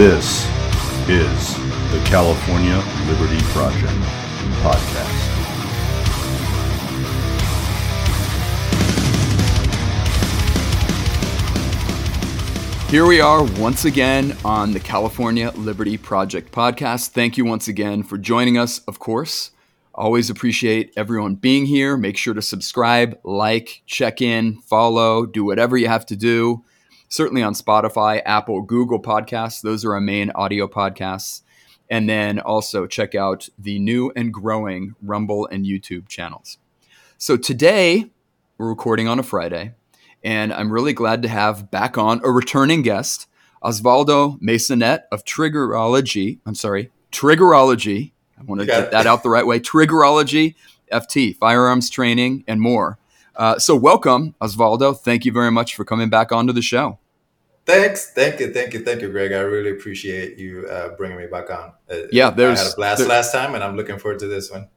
This is the California Liberty Project podcast. Here we are once again on the California Liberty Project podcast. Thank you once again for joining us, of course. Always appreciate everyone being here. Make sure to subscribe, like, check in, follow, do whatever you have to do. Certainly on Spotify, Apple, Google Podcasts. Those are our main audio podcasts. And then also check out the new and growing Rumble and YouTube channels. So today, we're recording on a Friday, and I'm really glad to have back on a returning guest, Osvaldo Maysonet of Triggerology. I'm sorry, Triggerology. I want to get it. that out the right way. Triggerology, FT, firearms training, and more. Uh, so, welcome, Osvaldo. Thank you very much for coming back onto the show. Thanks, thank you, thank you, thank you, Greg. I really appreciate you uh, bringing me back on. Uh, Yeah, I there's- had a blast there- last time, and I'm looking forward to this one.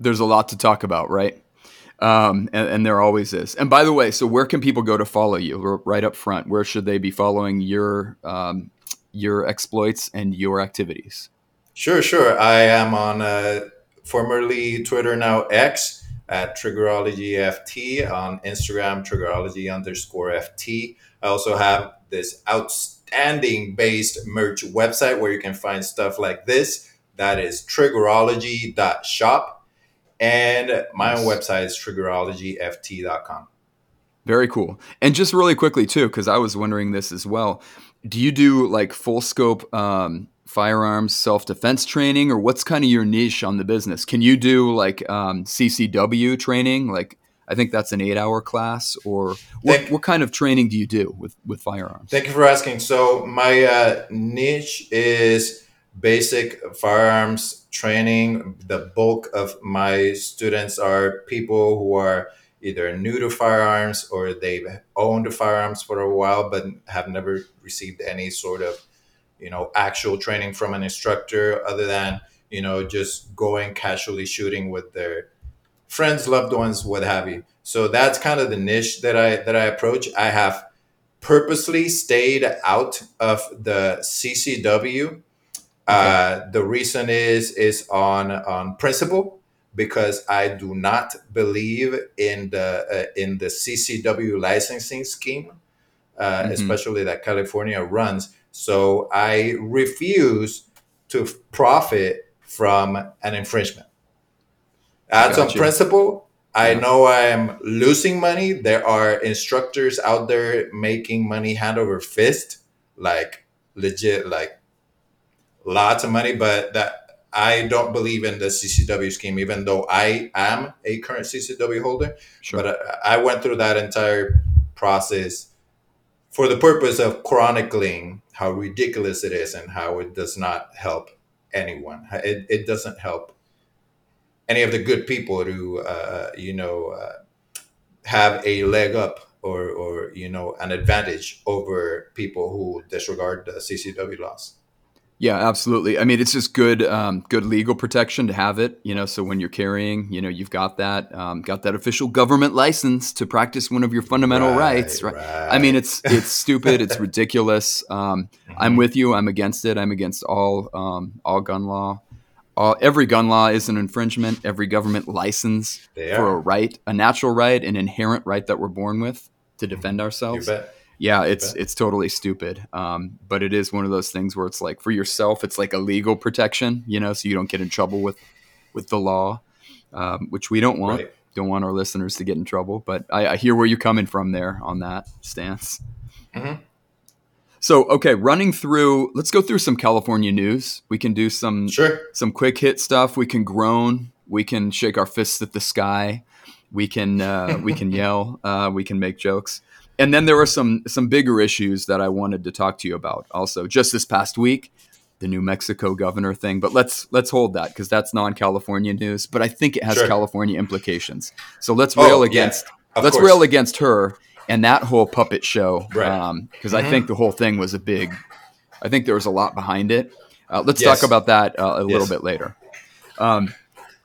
There's a lot to talk about, right? Um, and, and there always is. And by the way, so where can people go to follow you? Right up front, where should they be following your um, your exploits and your activities? Sure, sure. I am on uh, formerly Twitter now X at TriggerologyFT on Instagram Triggerology underscore FT. I also have this outstanding based merch website where you can find stuff like this. That is triggerology.shop. And my own website is triggerologyft.com. Very cool. And just really quickly too, because I was wondering this as well. Do you do like full scope um, firearms self defense training, or what's kind of your niche on the business? Can you do like um, CCW training? Like I think that's an eight hour class, or what, Thank- what kind of training do you do with with firearms? Thank you for asking. So my uh, niche is basic firearms training. The bulk of my students are people who are either new to firearms or they've owned firearms for a while but have never received any sort of you know actual training from an instructor other than you know just going casually shooting with their friends loved ones what have you so that's kind of the niche that i that i approach i have purposely stayed out of the CCW. Uh, the reason is is on on principle because I do not believe in the uh, in the CCW licensing scheme, uh, Mhm. especially that California runs. So I refuse to profit from an infringement. That's on principle. I Yeah. know I'm losing money. There are instructors out there making money hand over fist, like legit, like lots of money. But that I don't believe in the CCW scheme, even though I am a current CCW holder. Sure. But I, I went through that entire process for the purpose of chronicling how ridiculous it is and how it does not help anyone. It, it doesn't help any of the good people to, uh, you know, uh, have a leg up or, or, you know, an advantage over people who disregard the CCW laws. Yeah, absolutely. I mean, it's just good, um, good legal protection to have it. You know, so when you're carrying, you know, you've got that, um, got that official government license to practice one of your fundamental rights. Right. I mean, it's it's stupid. It's ridiculous. Um, I'm with you. I'm against it. I'm against all um, all gun law. All, every gun law is an infringement. Every government license for a right, a natural right, an inherent right that we're born with to defend You ourselves. Yeah, it's it's totally stupid. Um, but it is one of those things where it's like for yourself, it's like a legal protection, you know, so you don't get in trouble with with the law, um, which we don't want. Right. Don't want our listeners to get in trouble. But I, I hear where you're coming from there on that stance. Mhm. So okay, running through, let's go through some California news. We can do some Sure. some quick hit stuff. We can groan. We can shake our fists at the sky. We can uh, we can yell. Uh, we can make jokes. And then there were some some bigger issues that I wanted to talk to you about. Also, just this past week, the New Mexico governor thing. But let's let's hold that because that's non-California news. But I think it has Sure. California implications. So let's Oh, rail against of let's course. rail against her and that whole puppet show. Right. Because I Mhm. think the whole thing was a big. I think there was a lot behind it. Uh, let's Yes. talk about that uh, a little Yes. bit later. Um,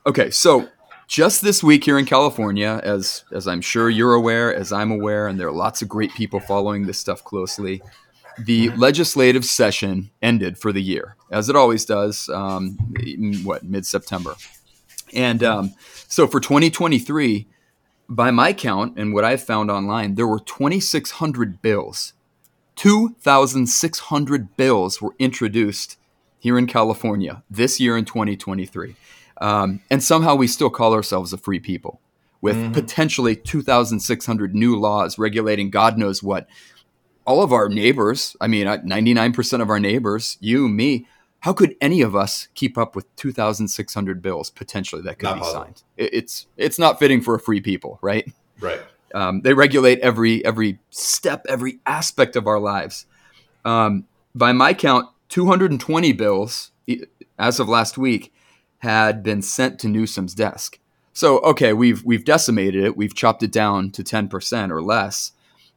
okay, so just this week here in California, as as I'm sure you're aware, as I'm aware, and there are lots of great people following this stuff closely. the legislative session ended for the year, as it always does. Um, in, what mid September, and um, so for 2023, by my count and what I've found online, there were 2,600 bills. 2,600 bills were introduced here in California this year in 2023. Um, and somehow we still call ourselves a free people with mm-hmm. potentially 2,600 new laws regulating God knows what. All of our neighbors, I mean, 99% of our neighbors, you, me, how could any of us keep up with 2,600 bills potentially that could not be possible. signed? It's it's not fitting for a free people, right? Right. Um, they regulate every every step, every aspect of our lives. Um, by my count, 220 bills as of last week had been sent to Newsom's desk. So okay, we've we've decimated it. We've chopped it down to 10% or less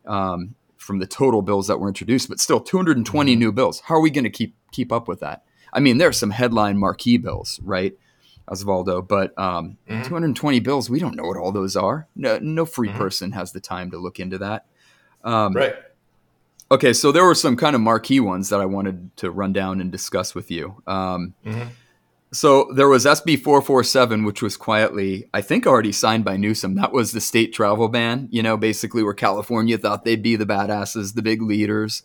um, from the total bills that were introduced, but still 220 mm-hmm. new bills. How are we going to keep keep up with that? I mean, there are some headline marquee bills, right? Osvaldo, but um, mm-hmm. 220 bills, we don't know what all those are. No, no free mm-hmm. person has the time to look into that. Um, right. Okay, so there were some kind of marquee ones that I wanted to run down and discuss with you. Um, mm-hmm. So there was SB 447, which was quietly, I think, already signed by Newsom. That was the state travel ban, you know, basically where California thought they'd be the badasses, the big leaders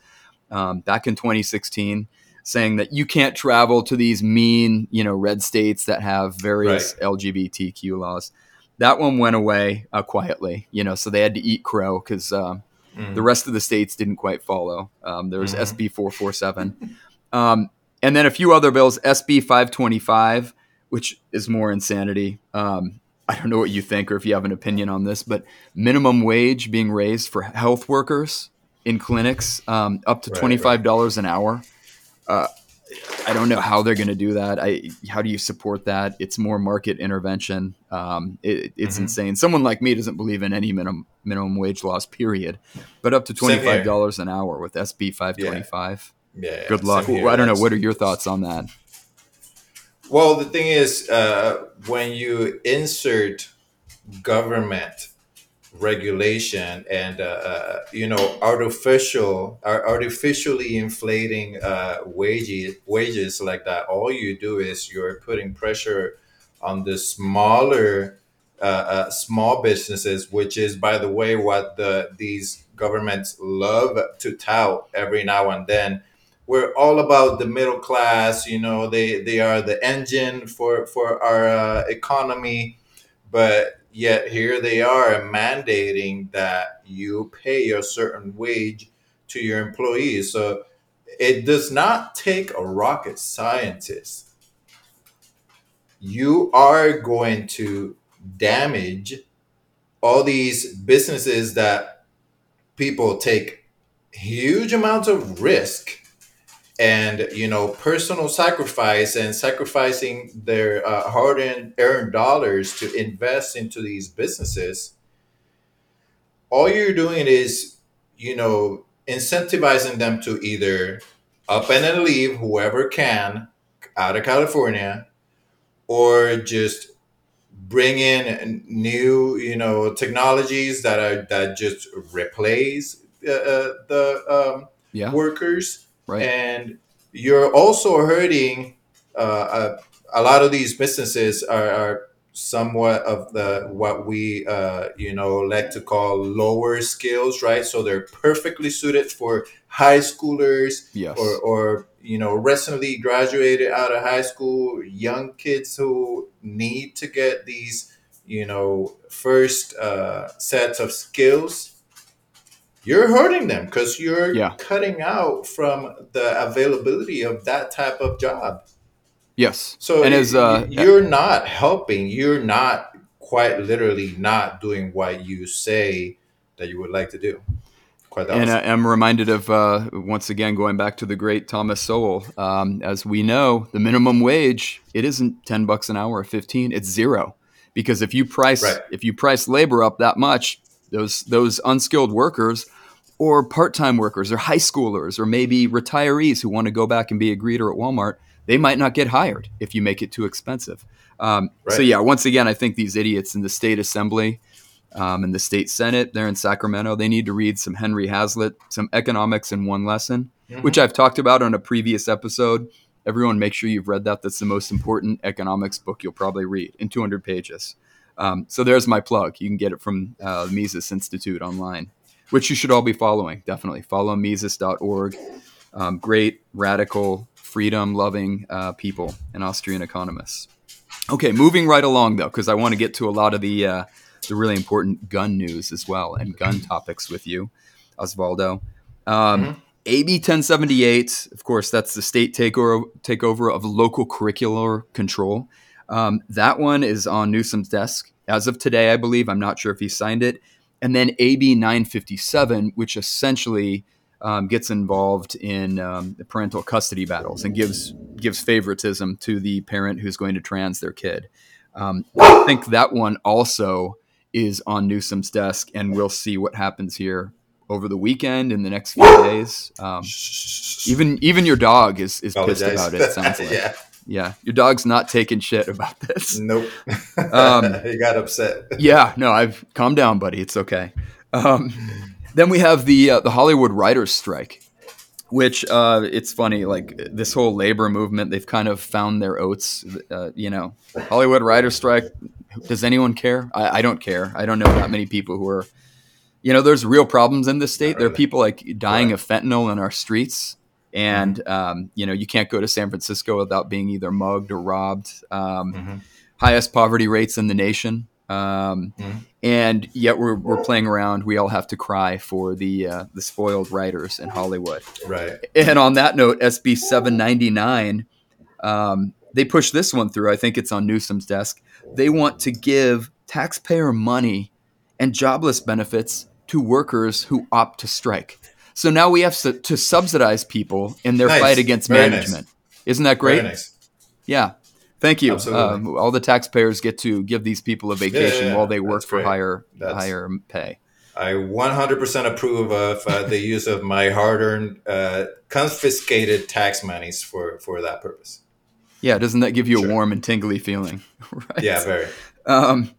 um, back in 2016 saying that you can't travel to these mean, you know, red states that have various right. LGBTQ laws. That one went away uh, quietly, you know, so they had to eat crow because uh, mm. the rest of the states didn't quite follow. Um, there was mm-hmm. SB 447. Um, and then a few other bills, SB 525, which is more insanity. Um, I don't know what you think or if you have an opinion on this, but minimum wage being raised for health workers in clinics um, up to $25 right. an hour. Uh, I don't know how they're going to do that. I how do you support that? It's more market intervention. Um, it, it's mm-hmm. insane. Someone like me doesn't believe in any minimum minimum wage laws. Period. But up to twenty five dollars an hour with SB five twenty five. Yeah. Good luck. I don't know. What are your thoughts on that? Well, the thing is, uh, when you insert government regulation and uh, uh, you know artificial artificially inflating uh, wages wages like that all you do is you're putting pressure on the smaller uh, uh, small businesses which is by the way what the these governments love to tout every now and then. We're all about the middle class you know they they are the engine for for our uh, economy but Yet here they are mandating that you pay a certain wage to your employees. So it does not take a rocket scientist. You are going to damage all these businesses that people take huge amounts of risk and you know personal sacrifice and sacrificing their uh, hard earned dollars to invest into these businesses all you're doing is you know incentivizing them to either up and leave whoever can out of california or just bring in new you know technologies that are that just replace uh, uh the um, yeah. workers Right. And you're also hurting uh, a, a, lot of these businesses are, are somewhat of the what we uh, you know like to call lower skills right so they're perfectly suited for high schoolers yes. or, or you know recently graduated out of high school young kids who need to get these you know first uh, sets of skills you're hurting them because you're yeah. cutting out from the availability of that type of job. Yes. So and as uh, you're not helping, you're not quite literally not doing what you say that you would like to do. Quite and I am reminded of uh, once again going back to the great Thomas Sowell. Um, as we know, the minimum wage it isn't ten bucks an hour or fifteen; it's zero. Because if you price right. if you price labor up that much, those those unskilled workers or part-time workers or high schoolers or maybe retirees who want to go back and be a greeter at Walmart, they might not get hired if you make it too expensive. Um, right. So yeah, once again, I think these idiots in the state assembly um, and the state senate, they're in Sacramento. They need to read some Henry Hazlitt, some economics in one lesson, Mhm. which I've talked about on a previous episode. Everyone, make sure you've read that. That's the most important economics book you'll probably read in 200 pages. Um, so there's my plug. You can get it from uh, Mises Institute online, which you should all be following. Definitely follow Mises.org. Um, great, radical, freedom loving uh, people and Austrian economists. Okay, moving right along though, because I want to get to a lot of the uh, the really important gun news as well and gun topics with you, Osvaldo. Um, Mhm. AB 1078, of course, that's the state takeover takeover of local curricular control. Um, that one is on Newsom's desk as of today, I believe. I'm not sure if he signed it. And then AB 957, which essentially um, gets involved in um, the parental custody battles and gives gives favoritism to the parent who's going to trans their kid. Um, I think that one also is on Newsom's desk, and we'll see what happens here over the weekend in the next few days. Um, even even your dog is is pissed about it. it Sounds like yeah. Yeah. your dog's not taking shit about this. Nope. Um, he got upset. Yeah, no, I've calm down, buddy. It's okay. Um, then we have the uh, the Hollywood writers' strike, which uh, it's funny. Like this whole labor movement, they've kind of found their oats. Uh, you know, Hollywood writers' strike. Does anyone care? I, I don't care. I don't know that many people who are. You know, there's real problems in this state. Not There are people like dying Right. of fentanyl in our streets, and um, you know, you can't go to San Francisco without being either mugged or robbed. Um, Mhm. Highest poverty rates in the nation. Um, Mhm. and yet we're, we're playing around. We all have to cry for the uh, the spoiled writers in Hollywood. Right. And on that note, SB 799, um, they pushed this one through. I think it's on Newsom's desk. They want to give taxpayer money and jobless benefits to workers who opt to strike. So now we have to, to subsidize people in their Nice. fight against Very nice. management. Isn't that great? Very nice. Yeah. Thank you. Um, all the taxpayers get to give these people a vacation yeah, while they work for great. higher That's- higher pay. I 100% approve of uh, the use of my hard-earned, uh, confiscated tax monies for for that purpose. Yeah, doesn't that give you a warm and tingly feeling? right. Yeah, very. Um,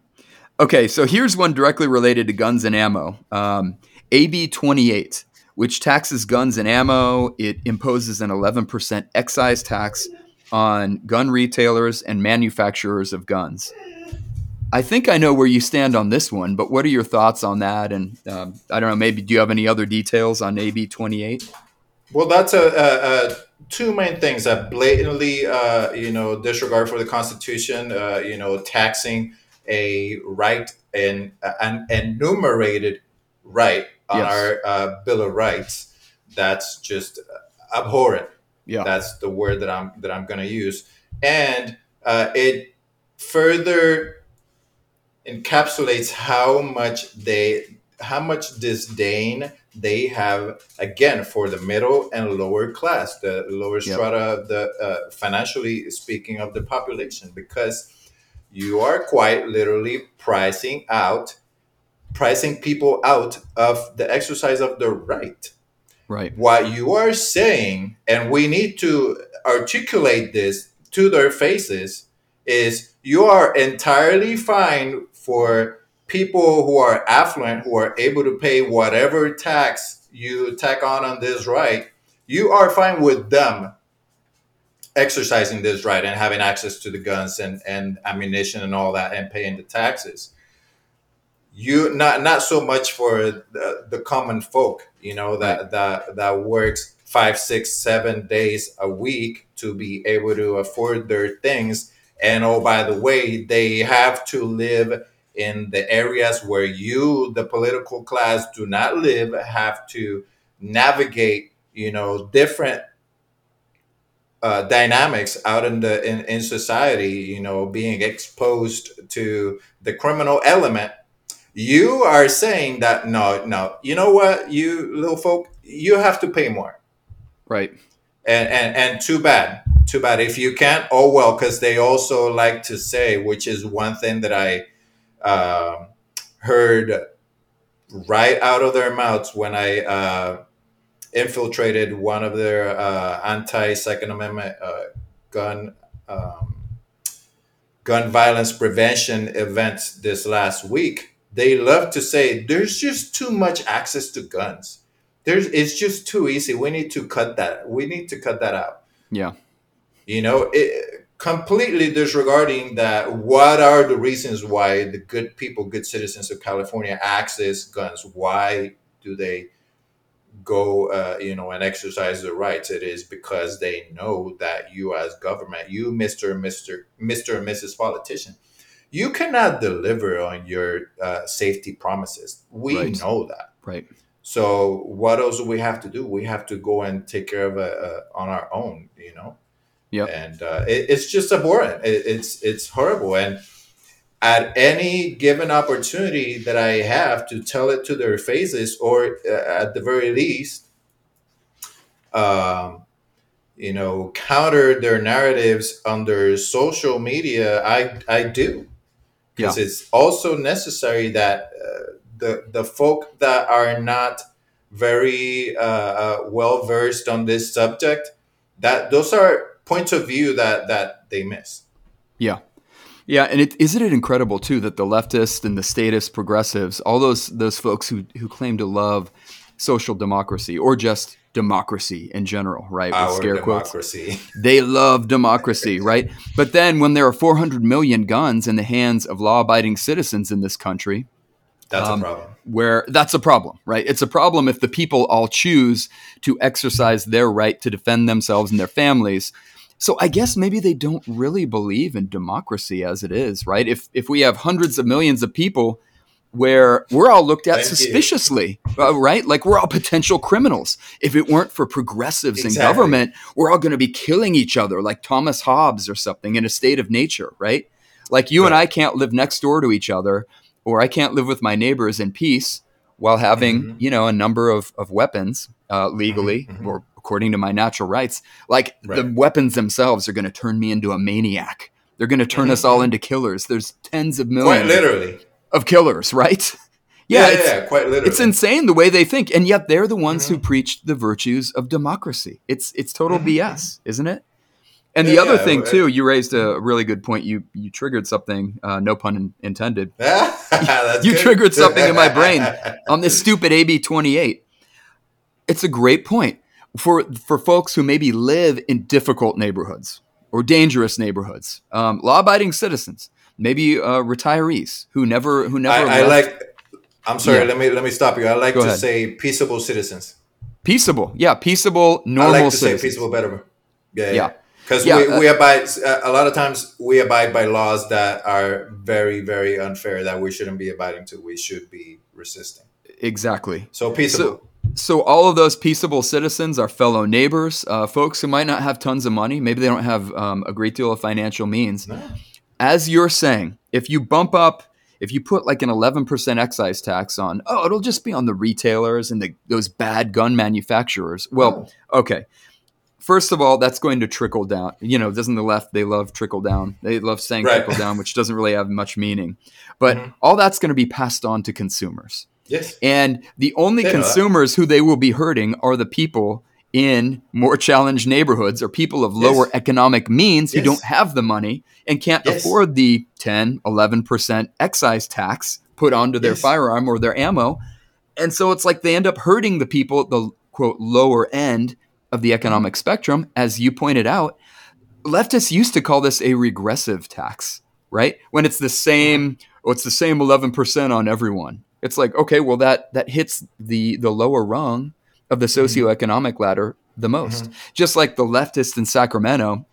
okay, so here's one directly related to guns and ammo. Um, AB 28, which taxes guns and ammo. It imposes an 11% excise tax on gun retailers and manufacturers of guns. I think I know where you stand on this one, but what are your thoughts on that? And um, I don't know, maybe do you have any other details on AB 28? Well, that's a, a, a two main things that blatantly, uh, you know, disregard for the Constitution. Uh, you know, taxing a right and an enumerated right on Yes. our uh, Bill of Rights. That's just abhorrent. Yeah. That's the word that I'm that I'm going to use, and uh, it further encapsulates how much they how much disdain they have again for the middle and lower class, the lower Yep. strata of the uh, financially speaking of the population, because you are quite literally pricing out pricing people out of the exercise of the right Right. what you are saying, and we need to articulate this to their faces, is you are entirely fine for people who are affluent, who are able to pay whatever tax you tack on on this right. You are fine with them exercising this right and having access to the guns and, and ammunition and all that and paying the taxes you not not so much for the, the common folk you know that that that works five six seven days a week to be able to afford their things. And oh by the way they have to live in the areas where you the political class do not live have to navigate you know different uh, dynamics out in the in, in society you know being exposed to the criminal element you are saying that no no. You know what you little folk? You have to pay more. Right. and and, and too bad. Too bad. If you can't oh well because they also like to say which is one thing that i um heard right out of their mouths when i uh, infiltrated one of their uh, anti-second amendment uh, gun um, gun violence prevention events this last week they love to say there's just too much access to guns there's it's just too easy. We need to cut that. We need to cut that out. Yeah. You know, it, completely disregarding that. What are the reasons why the good people, good citizens of California, access guns? Why do they? go uh, you know and exercise their rights it is because they know that you as government you mr mr mr and mrs politician you cannot deliver on your uh, safety promises. We Right. know that. Right. so what else do we have to do? We have to go and take care of it uh, on our own you know? Yeah. and uh, it, it's just abhorrent. It, it's it's horrible. And at any given opportunity that I have to tell it to their faces, or uh, at the very least, um, you know, counter their narratives on their social media, I I do because it's also necessary that uh, the the folk that are not very uh, uh, well versed on this subject, that those are points of view that that they miss. Yeah. Yeah, and it, isn't it incredible too that the leftists and the statist progressives, all those those folks who who claim to love social democracy or just democracy in general, right? With Our scare quotes. democracy. They love democracy, right? But then when there are 400 million guns in the hands of law-abiding citizens in this country, That's Um, a problem. where that's a problem, right? It's a problem if the people all choose to exercise their right to defend themselves and their families. So I guess maybe they don't really believe in democracy as it is, right? If if we have hundreds of millions of people where we're all looked at Thank suspiciously, uh, right? Like we're all potential criminals. If it weren't for progressives in government, we're all going to be killing each other like Thomas Hobbes or something in a state of nature, right? Like you and I can't live next door to each other or I can't live with my neighbors in peace while having, Mhm. you know, a number of, of weapons uh, legally Mhm, mhm. or according to my natural rights. Like the weapons themselves are going to turn me into a maniac. They're going to turn us Mhm, all into killers. There's tens of millions. Quite literally. Of killers, right? Yeah, yeah, it's, yeah, quite literally. it's insane the way they think, and yet they're the ones who Mhm. preach the virtues of democracy. It's it's total Mhm, BS, isn't it? And the Yeah, other yeah, thing too, you raised a really good point. You you triggered something, uh, no pun in- intended, You good. triggered something in my brain. on this stupid AB twenty eight. It's a great point for for folks who maybe live in difficult neighborhoods or dangerous neighborhoods, um, law abiding citizens, maybe uh, retirees who never who never I, I like. I'm sorry. Yeah. Let me let me stop you. I like Go to ahead. say peaceable citizens. peaceable, yeah, peaceable, normal. I like to citizens. say peaceable better. Yeah, Yeah. yeah. Because Yeah, we, uh, we abide uh, a lot of times we abide by laws that are very very unfair that we shouldn't be abiding to. We should be resisting. Exactly. So peaceable. So all of those peaceable citizens are fellow neighbors, uh, folks who might not have tons of money. Maybe they don't have um, a great deal of financial means. No. As you're saying, if you bump up, if you put like an 11% excise tax on, oh, it'll just be on the retailers and the, those bad gun manufacturers. Well, okay. First of all, that's going to trickle down. You know, doesn't the left, they love trickle down. They love saying Right. trickle down, which doesn't really have much meaning. But Mhm. all that's going to be passed on to consumers. yes. And the only They consumers who they will be hurting are the people in more challenged neighborhoods or people of lower Yes. economic means who don't have the money and can't Yes. afford the 10, 11% excise tax put onto their Yes. firearm or their ammo. And so it's like they end up hurting the people at the quote lower end of the economic spectrum. As you pointed out, leftists used to call this a regressive tax, right? When it's the same, oh, it's the same 11% on everyone. It's like, okay, well that that hits the the lower rung of the mm-hmm. socioeconomic ladder the most. Mm-hmm. Just like the leftists in Sacramento,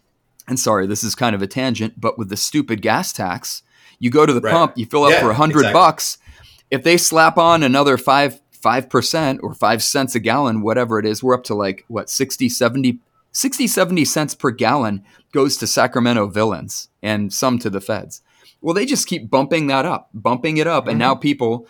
and sorry, this is kind of a tangent, but with the stupid gas tax, you go to the Right. pump, you fill up Yeah, for a hundred exactly. bucks. If they slap on another five five percent or five cents a gallon, whatever it is, we're up to like what 60, 70, 60, 70 cents per gallon goes to Sacramento villains and some to the feds. Well, they just keep bumping that up, bumping it up, and mm-hmm. now people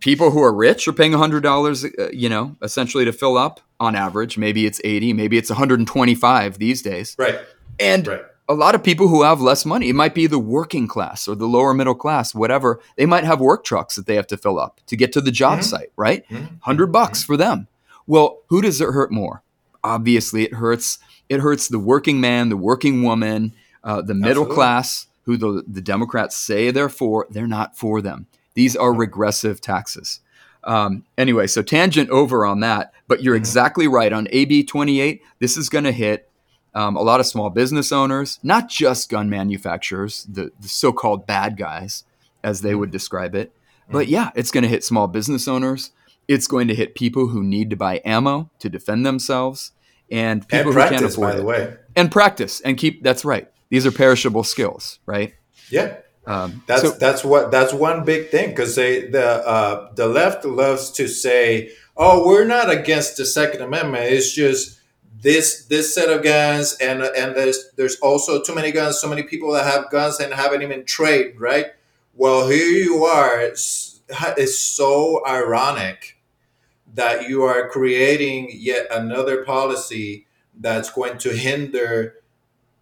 people who are rich are paying $100 uh, you know essentially to fill up on average maybe it's 80 maybe it's 125 these days Right. and Right. a lot of people who have less money it might be the working class or the lower middle class whatever they might have work trucks that they have to fill up to get to the job Mhm. site right Mhm. 100 bucks for them well who does it hurt more obviously it hurts it hurts the working man the working woman uh, the middle Absolutely. class who the, the democrats say they're for they're not for them these are regressive taxes Um, anyway, so tangent over on that, but you're Mhm. exactly right. On AB 28, this is going to hit um, a lot of small business owners, not just gun manufacturers, the, the so called bad guys, as they would describe it. But yeah, it's going to hit small business owners. It's going to hit people who need to buy ammo to defend themselves and people and who can't practice, afford by the way. And practice and keep, that's right. These are perishable skills, right? Yeah, Um, that's so- that's what that's one big thing because they the uh, the left loves to say, "Oh, we're not against the Second Amendment. It's just this this set of guns, and and there's there's also too many guns, so many people that have guns and haven't even trained, right? Well, here you are. It's, it's so ironic that you are creating yet another policy that's going to hinder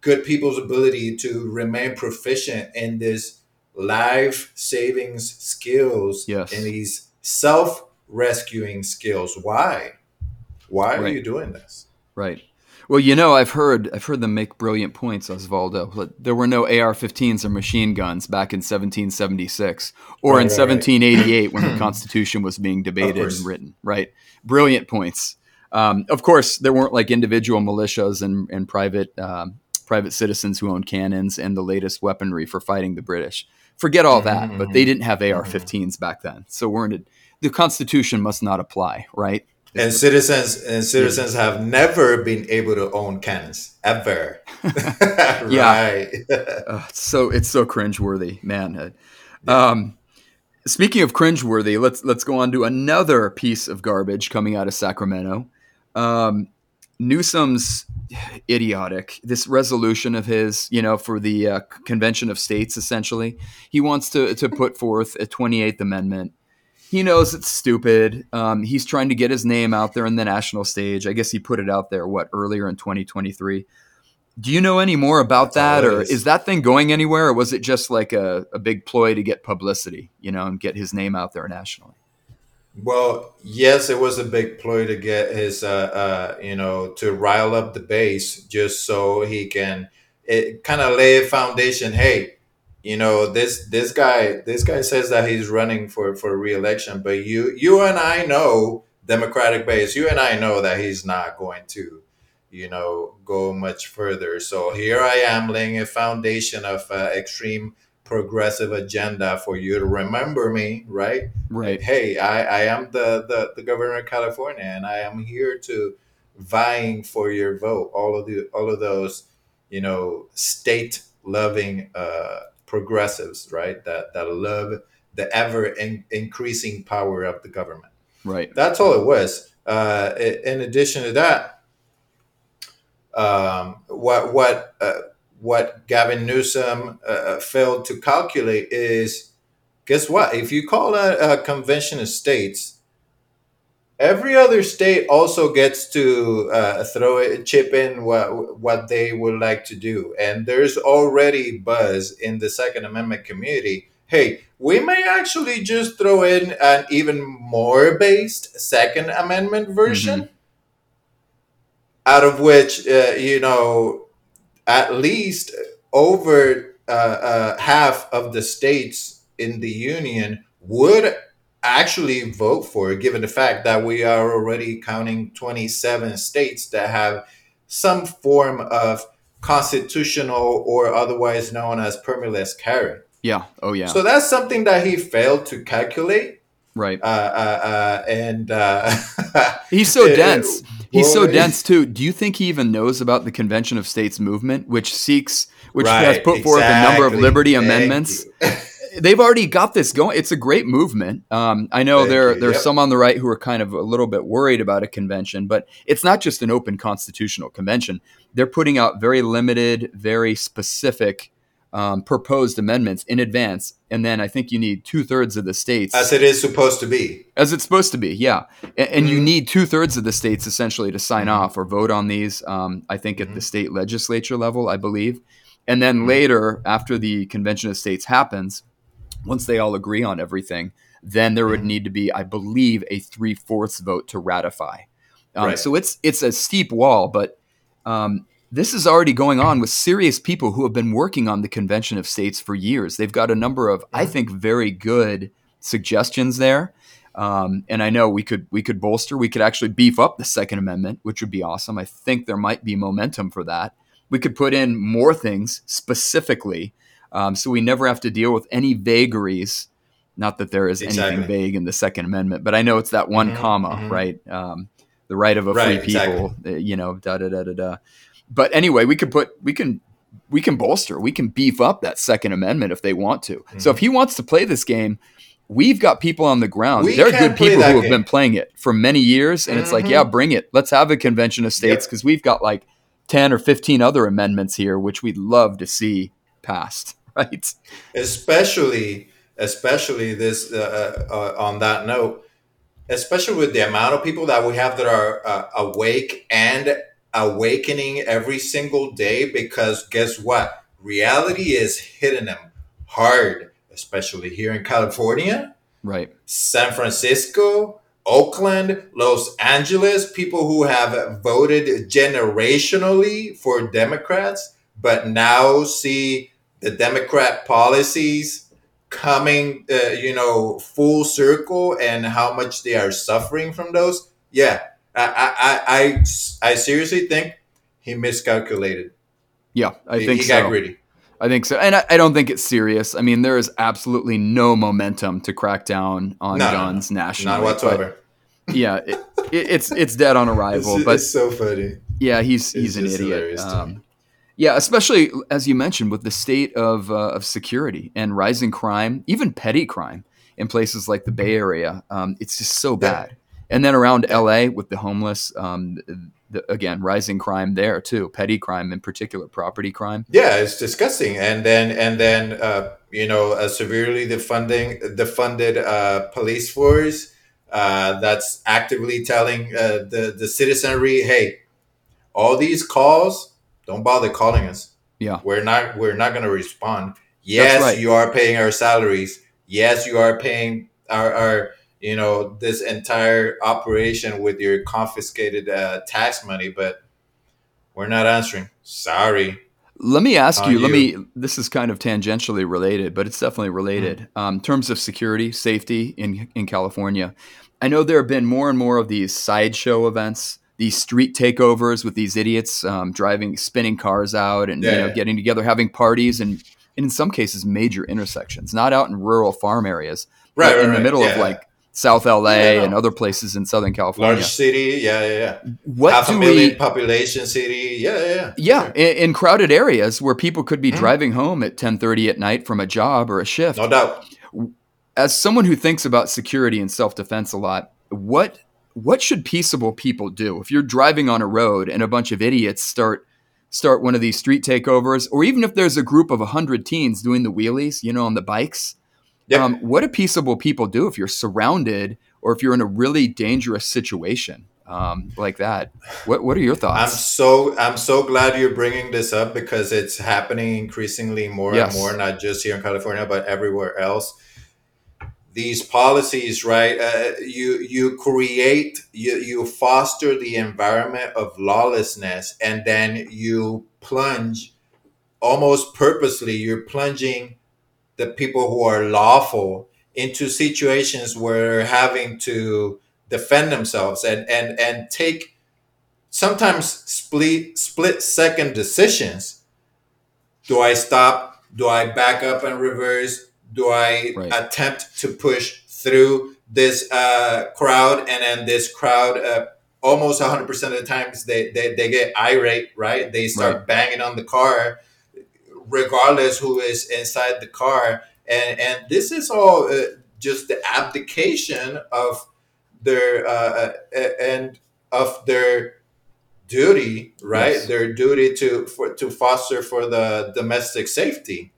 good people's ability to remain proficient in this life savings skills Yes. and these self rescuing skills. Why? Why are you doing this? Right. Well, you know, I've heard I've heard them make brilliant points, Osvaldo. But There were no AR-15s or machine guns back in 1776 or Right, in right, right. 1788 when the Constitution was being debated and written. Right. Brilliant points. Um, of course, there weren't like individual militias and, and private um, private citizens who owned cannons and the latest weaponry for fighting the British. Forget all that. But they didn't have AR-15s back then, so we're in a, the Constitution must not apply. Right. And citizens and citizens have never been able to own cannons ever. right. Uh, so it's so cringeworthy, man. Uh, Um, speaking of cringeworthy, let's let's go on to another piece of garbage coming out of Sacramento. Um, Newsom's idiotic. This resolution of his, you know, for the uh, Convention of States, essentially, he wants to to put forth a Twenty Eighth Amendment. He knows it's stupid. Um, he's trying to get his name out there in the national stage. I guess he put it out there what earlier in 2023. Do you know any more about That's that, or is. is that thing going anywhere, or was it just like a, a big ploy to get publicity, you know, and get his name out there nationally? Well, yes, it was a big ploy to get his, uh, uh, you know, to rile up the base just so he can it kind of lay a foundation. Hey, you know, this this guy this guy says that he's running for for reelection, but you you and I know Democratic base. You and I know that he's not going to, you know, go much further. So here I am laying a foundation of uh, extreme progressive agenda for you to remember me, right? Right. hey i, I am the, the the governor of california and i am here to vying for your vote all of the all of those you know state loving uh progressives right that that love the ever in, increasing power of the government Right. that's all it was uh in addition to that um what what uh, what gavin newsom uh, failed to calculate is guess what? If you call a, a convention of states, every other state also gets to uh, throw a chip in what what they would like to do, and there's already buzz in the Second Amendment community. Hey, we may actually just throw in an even more based Second Amendment version, out of which uh, you know at least over uh, uh, half of the states in the union would actually vote for it, given the fact that we are already counting 27 states that have some form of constitutional or otherwise known as permitless carry. Yeah. Oh yeah. So that's something that he failed to calculate. right. Uh, uh, uh, and uh, He's so dense. He's so dense too. Do you think he even knows about the Convention of States movement, which seeks, which has Right, put forth a number of liberty Thank amendments? They've already got this going. It's a great movement. Um, I know Thank there you. there's Yep. some on the right who are kind of a little bit worried about a convention, but it's not just an open constitutional convention. They're putting out very limited, very specific um, proposed amendments in advance, and then I think you need two thirds of the states As it is supposed to be. as it's supposed to be, yeah. And, and you Mhm. need two thirds of the states essentially to sign Mhm. off or vote on these. Um, I think at the state legislature level, I believe. And then later, after the convention of states happens, once they all agree on everything, then there would need to be, I believe, a three fourths vote to ratify. Um, Right. So it's it's a steep wall, but um, this is already going on with serious people who have been working on the convention of states for years. They've got a number of, I think, very good suggestions there. Um, and I know we could we could bolster, we could actually beef up the Second Amendment, which would be awesome. I think there might be momentum for that. We could put in more things specifically, um, so we never have to deal with any vagaries. Not that there is Exactly. anything vague in the Second Amendment, but I know it's that one Mhm, comma, mhm. right? Um, the right of a Right, free people, uh, you know, da da da da da. But anyway, we could put we can we can bolster, we can beef up that Second Amendment if they want to. So if he wants to play this game, we've got people on the ground. We there are good people who have game. been playing it for many years, and it's like, Mhm. yeah, bring it. Let's have a convention of states Yep. because we've got like ten or fifteen other amendments here, which we'd love to see passed. Right? especially especially this uh, uh, on that note especially with the amount of people that we have that are uh, awake and awakening every single day because guess what reality is hitting them hard especially here in california Right. san francisco oakland los angeles people who have voted generationally for democrats but now see the democrat policies coming uh, you know full circle and how much they are suffering from those yeah i i i, I, seriously think he miscalculated Yeah, I he, think he so. got greedy I think so, and I, I don't think it's serious. I mean, there is absolutely no momentum to crack down on No, no, no. guns nationally. not whatsoever yeah, it, it, it's it's dead on arrival. it's, but it's so funny Yeah, he's It's he's an idiot. hilarious to me. Um, yeah, especially as you mentioned with the state of uh, of security and rising crime, even petty crime in places like the Bay Area. Um, it's just so bad. And then around LA with the homeless, um, the, again, rising crime there too, petty crime in particular, property crime. Yeah, it's disgusting. And then and then uh, you know a severely defunding defunded uh, police force uh, that's actively telling uh, the the citizenry, hey, all these calls, don't bother calling us. Yeah. we're not we're not going to respond. Yes, right. you are paying our salaries. Yes, you are paying our our you know this entire operation with your confiscated uh, tax money, but we're not answering. Sorry. Let me ask On you, let me, this is kind of tangentially related, but it's definitely related. Mm. Um, in terms of security, safety in, in California, I know there have been more and more of these sideshow events, these street takeovers with these idiots um, driving, spinning cars out and you know, Yeah. getting together, having parties, and, and in some cases, major intersections, not out in rural farm areas, Right, right, in the right. middle of like South LA Yeah, and other places in Southern California. large city yeah yeah yeah what half a million we, population city yeah yeah yeah Yeah, Sure. in, in crowded areas where people could be Mhm. driving home at 10:30 at night from a job or a shift. no doubt As someone who thinks about security and self-defense a lot, what what should peaceable people do if you're driving on a road and a bunch of idiots start start one of these street takeovers or even if there's a group of 100 teens doing the wheelies, you know, on the bikes? Yep. Um, what do peaceable people do if you're surrounded or if you're in a really dangerous situation um, like that? What what are your thoughts? i'm so i'm so glad you're bringing this up because it's happening increasingly more Yes. and more not just here in california but everywhere else these policies right uh, you you create you you foster the environment of lawlessness and then you plunge almost purposely you're plunging the people who are lawful into situations where they're having to defend themselves and and and take sometimes split split second decisions. Do i stop? Do i back up and reverse? Do i Right. attempt to push through this uh, crowd? And then this crowd uh, almost 100% of the times they, they, they get irate right? They start Right. banging on the car regardless who is inside the car. And and this is all uh, just the abdication of their uh, uh, and of their duty right? Yes. their duty to for to foster for the domestic safety.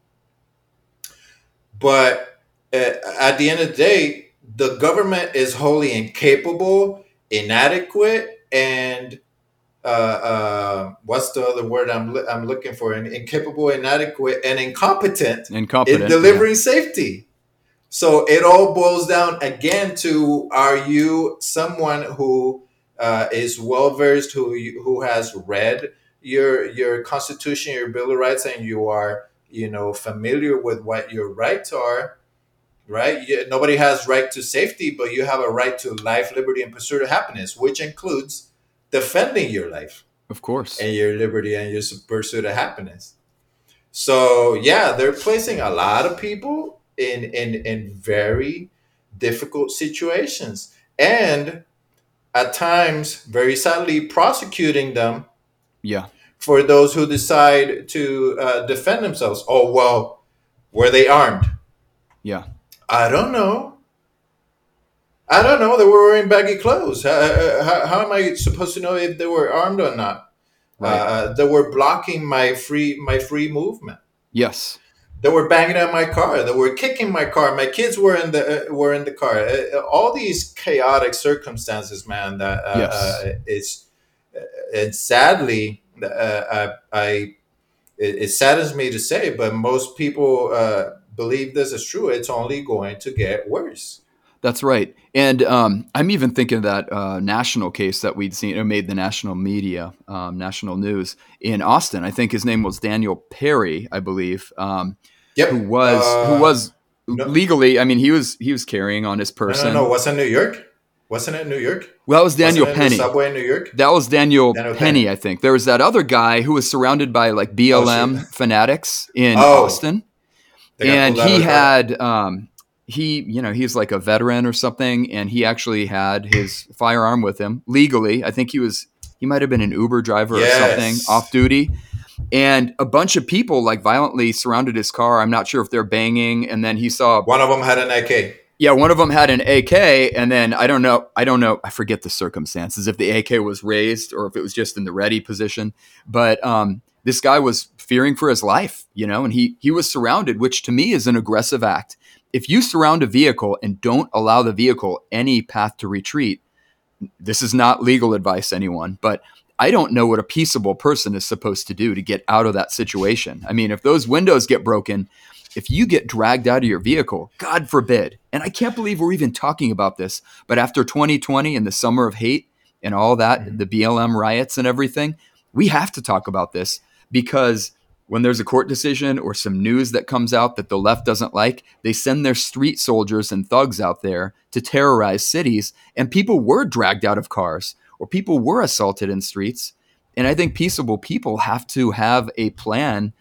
But uh, at the end of the day the government is wholly incapable inadequate and uh, uh, what's the other word I'm, li- I'm looking for? In- incapable, inadequate, and incompetent Incompetent. in yeah. delivering safety. So it all boils down again to: Are you someone who uh, is well versed, who who has read your your Constitution, your Bill of Rights, and you are you know familiar with what your rights are? right? You, nobody has right to safety, but you have a right to life, liberty, and pursuit of happiness, which includes defending your life, of course, and your liberty and your pursuit of happiness. So yeah, they're placing a lot of people in in in very difficult situations, and at times, very sadly, prosecuting them. Yeah. For those who decide to uh, defend themselves, oh well, were they armed? Yeah. I don't know. I don't know. They were wearing baggy clothes. How, how, how am I supposed to know if they were armed or not? Right. Uh, they were blocking my free my free movement. Yes. They were banging on my car. They were kicking my car. My kids were in the uh, were in the car. Uh, all these chaotic circumstances, man. That uh, yes. Uh, it's uh, and sadly, I, I it, it, saddens me to say, but most people believe this is true, it's only going to get worse. That's right. And um, I'm even thinking of that uh, national case that we'd seen, made the national media, um, national news in Austin. I think his name was Daniel Perry, I believe. Um, yep. Who was, uh, who was no. legally, I mean, he was, he was carrying on his person. No, no, no. In New York? Wasn't it New York? Well, that was Daniel Penny. subway in New York. That was Daniel, Daniel Penny, Penny, I think. There was that other guy who was surrounded by like BLM oh, fanatics in oh. Austin and he had um, he you know he's like a veteran or something and he actually had his firearm with him legally. I think he was he might have been an uber driver yes. or something off duty. And a bunch of people like violently surrounded his car. I'm not sure if they're banging. And then he saw one of them had an ak yeah one of them had an ak and then i don't know i don't know i forget the circumstances if the ak was raised or if it was just in the ready position. But um this guy was fearing for his life, you know, and he he was surrounded, which to me is an aggressive act. If you surround a vehicle and don't allow the vehicle any path to retreat, this is not legal advice, anyone, but I don't know what a peaceable person is supposed to do to get out of that situation. I mean, if those windows get broken, if you get dragged out of your vehicle, God forbid, and I can't believe we're even talking about this, but after 2020 and the summer of hate and all that, mm-hmm. the BLM riots and everything, we have to talk about this because when there's a court decision or some news that comes out that the left doesn't like, they send their street soldiers and thugs out there to terrorize cities. And people were dragged out of cars or people were assaulted in streets. And I think peaceable people have to have a plan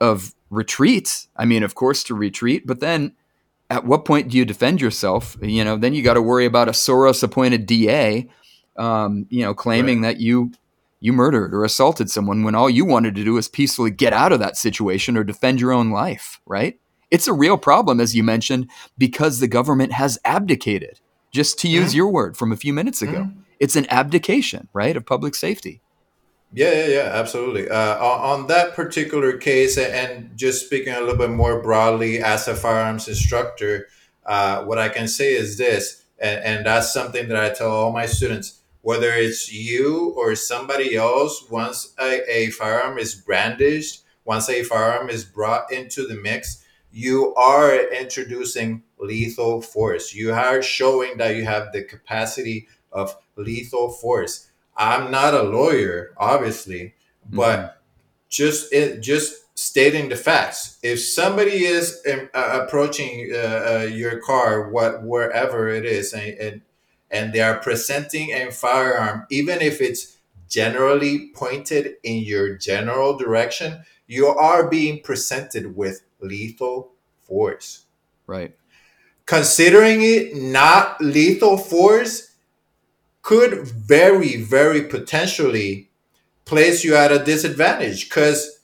of retreat. I mean, of course, to retreat, but then at what point do you defend yourself? You know, then you got to worry about a Soros appointed DA, um, you know, claiming right. that you you murdered or assaulted someone when all you wanted to do was peacefully get out of that situation or defend your own life, right? It's a real problem, as you mentioned, because the government has abdicated. Just to use mm-hmm. your word from a few minutes ago, mm-hmm. it's an abdication, right, of public safety. Yeah, yeah, yeah, absolutely. Uh, on that particular case, and just speaking a little bit more broadly as a firearms instructor, uh, what I can say is this, and, and that's something that I tell all my students whether it's you or somebody else, once a, a firearm is brandished, once a firearm is brought into the mix, you are introducing lethal force. You are showing that you have the capacity of lethal force. I'm not a lawyer, obviously, but mm-hmm. just it, just stating the facts. If somebody is um, uh, approaching uh, uh, your car, what wherever it is, and, and and they are presenting a firearm, even if it's generally pointed in your general direction, you are being presented with lethal force. Right. Considering it not lethal force could very, very potentially place you at a disadvantage because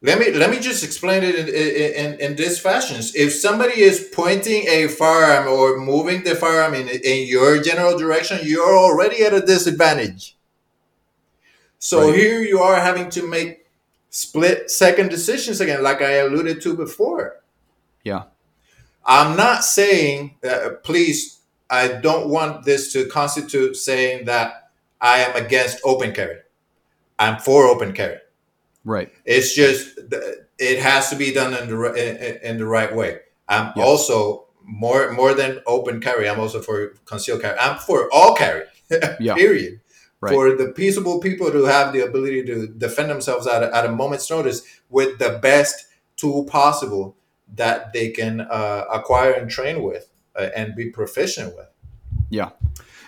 let me let me just explain it in, in, in this fashion. If somebody is pointing a firearm or moving the firearm in, in your general direction, you're already at a disadvantage. So right. here you are having to make split second decisions again, like I alluded to before. Yeah. I'm not saying, uh, please, I don't want this to constitute saying that I am against open carry. I'm for open carry. Right. It's just it has to be done in the in, in the right way. I'm yes. also more more than open carry. I'm also for concealed carry. I'm for all carry. yeah. Period. Right. For the peaceable people to have the ability to defend themselves at a, at a moment's notice with the best tool possible, that they can uh, acquire and train with uh, and be proficient with. Yeah.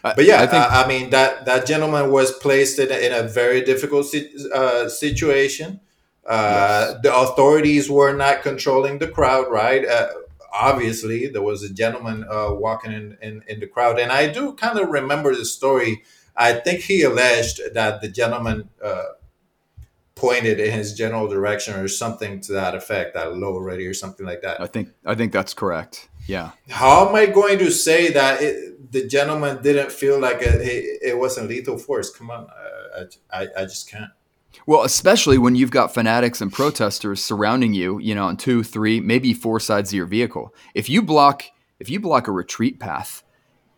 But yeah, I, think, I, I mean that that gentleman was placed in a, in a very difficult uh, situation. Uh, yes. The authorities were not controlling the crowd, right? Uh, obviously, there was a gentleman uh, walking in, in, in the crowd, and I do kind of remember the story. I think he alleged that the gentleman uh, pointed in his general direction or something to that effect, that low already or something like that. I think I think that's correct. Yeah. How am I going to say that it, the gentleman didn't feel like it, it wasn't lethal force? Come on, uh, I, I just can't. Well, especially when you've got fanatics and protesters surrounding you, you know, on two, three, maybe four sides of your vehicle. If you block, if you block a retreat path,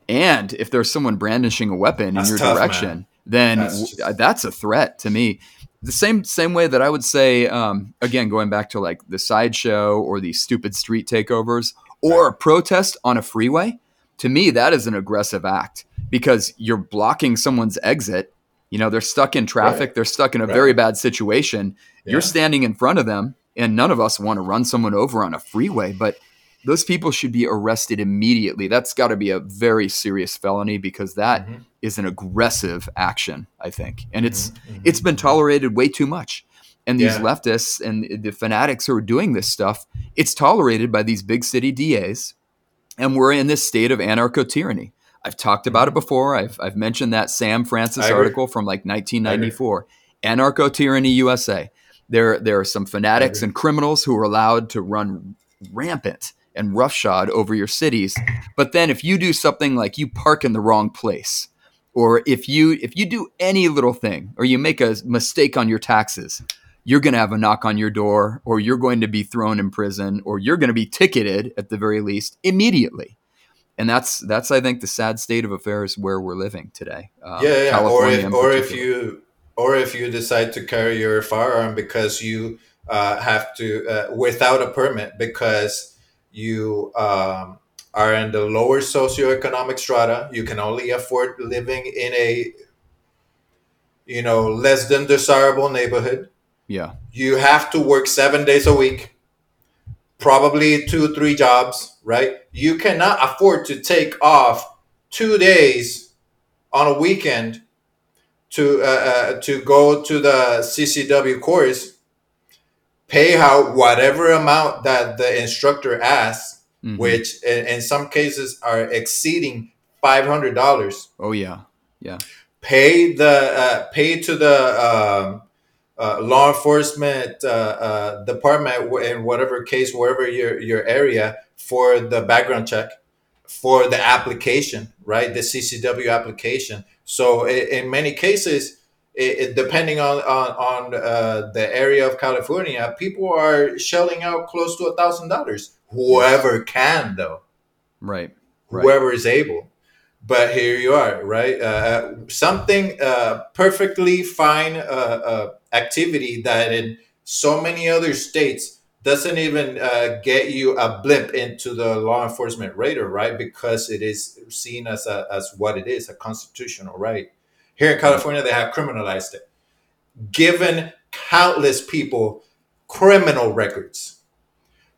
and if there's someone brandishing a weapon that's in your tough, direction, man. then that's, just... that's a threat to me the same same way that I would say um, again going back to like the sideshow or these stupid street takeovers or a protest on a freeway to me that is an aggressive act because you're blocking someone's exit you know they're stuck in traffic right. they're stuck in a right. very bad situation yeah. you're standing in front of them and none of us want to run someone over on a freeway but those people should be arrested immediately. That's got to be a very serious felony because that mm-hmm. is an aggressive action, I think. And it's mm-hmm. it's been tolerated way too much. And these yeah. leftists and the fanatics who are doing this stuff, it's tolerated by these big city DAs. And we're in this state of anarcho tyranny. I've talked about it mm-hmm. before. I've, I've mentioned that Sam Francis article from like 1994 Anarcho Tyranny USA. There, there are some fanatics and criminals who are allowed to run rampant and roughshod over your cities. But then if you do something like you park in the wrong place, or if you if you do any little thing, or you make a mistake on your taxes, you're going to have a knock on your door, or you're going to be thrown in prison, or you're going to be ticketed at the very least immediately. And that's that's I think the sad state of affairs where we're living today. Um, yeah, yeah. or if, or if you or if you decide to carry your firearm because you uh, have to uh, without a permit because you um, are in the lower socioeconomic strata. You can only afford living in a, you know, less than desirable neighborhood. Yeah. You have to work seven days a week, probably two, three jobs, right? You cannot afford to take off two days on a weekend to uh, uh, to go to the CCW course pay out whatever amount that the instructor asks, mm-hmm. which in, in, some cases are exceeding five hundred dollars. Oh yeah, yeah. Pay the uh, pay to the um, uh, law enforcement uh, uh department in whatever case, wherever your your area for the background check, for the application, right? The CCW application. So in, in many cases it, it, depending on on, on uh, the area of California, people are shelling out close to a thousand dollars. Whoever can, though, right? Whoever right. is able. But here you are, right? Uh, uh something uh, perfectly fine uh, uh, activity that in so many other states doesn't even uh, get you a blimp into the law enforcement radar, right? Because it is seen as a, as what it is, a constitutional right here in California, they have criminalized it, given countless people criminal records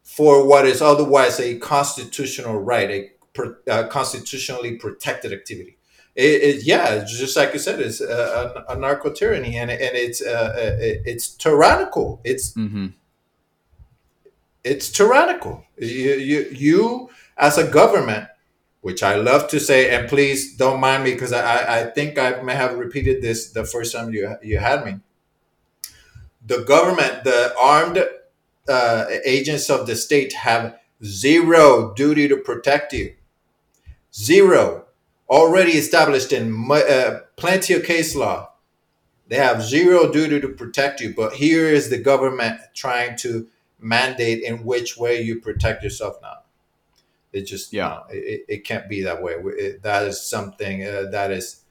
for what is otherwise a constitutional right, a, a uh, constitutionally protected activity. It, it, yeah, just like you said, it's a, a, anarcho tyranny, and, and it's uh, uh it's tyrannical. It's mm-hmm. it's tyrannical. You, you you as a government which I love to say, and please don't mind me because I, I think I may have repeated this the first time you, you had me. The government, the armed uh, agents of the state have zero duty to protect you. Zero. Already established in uh, plenty of case law. They have zero duty to protect you, but here is the government trying to mandate in which way you protect yourself now. It just yeah, it, it can't be that way. It, that is something uh, that is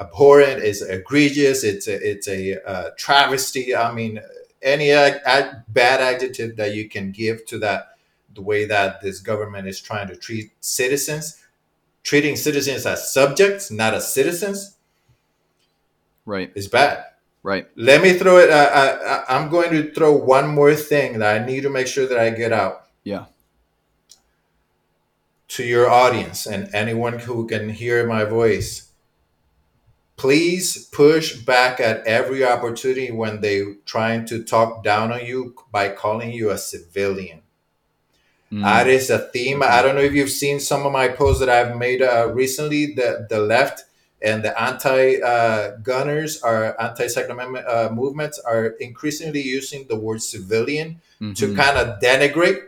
abhorrent. It's egregious. It's a it's a uh, travesty. I mean, any bad adjective that you can give to that, the way that this government is trying to treat citizens, treating citizens as subjects, not as citizens, right, is bad. Right. Let me throw it. Uh, I, I'm going to throw one more thing that I need to make sure that I get out. Yeah to your audience and anyone who can hear my voice please push back at every opportunity when they trying to talk down on you by calling you a civilian mm. that is a theme i don't know if you've seen some of my posts that i've made uh, recently the the left and the anti-gunners uh, are anti-second amendment uh, movements are increasingly using the word civilian mm-hmm. to kind of denigrate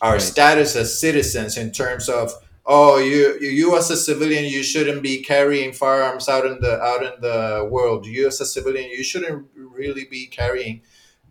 our right. status as citizens in terms of oh you you as a civilian you shouldn't be carrying firearms out in the out in the world you as a civilian you shouldn't really be carrying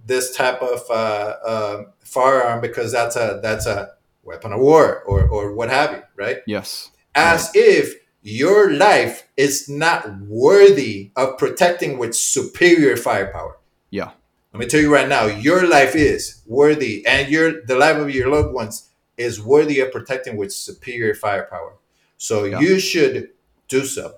this type of uh, uh, firearm because that's a that's a weapon of war or or what have you right yes as right. if your life is not worthy of protecting with superior firepower yeah let me tell you right now your life is worthy and your the life of your loved ones is worthy of protecting with superior firepower. So yeah. you should do so.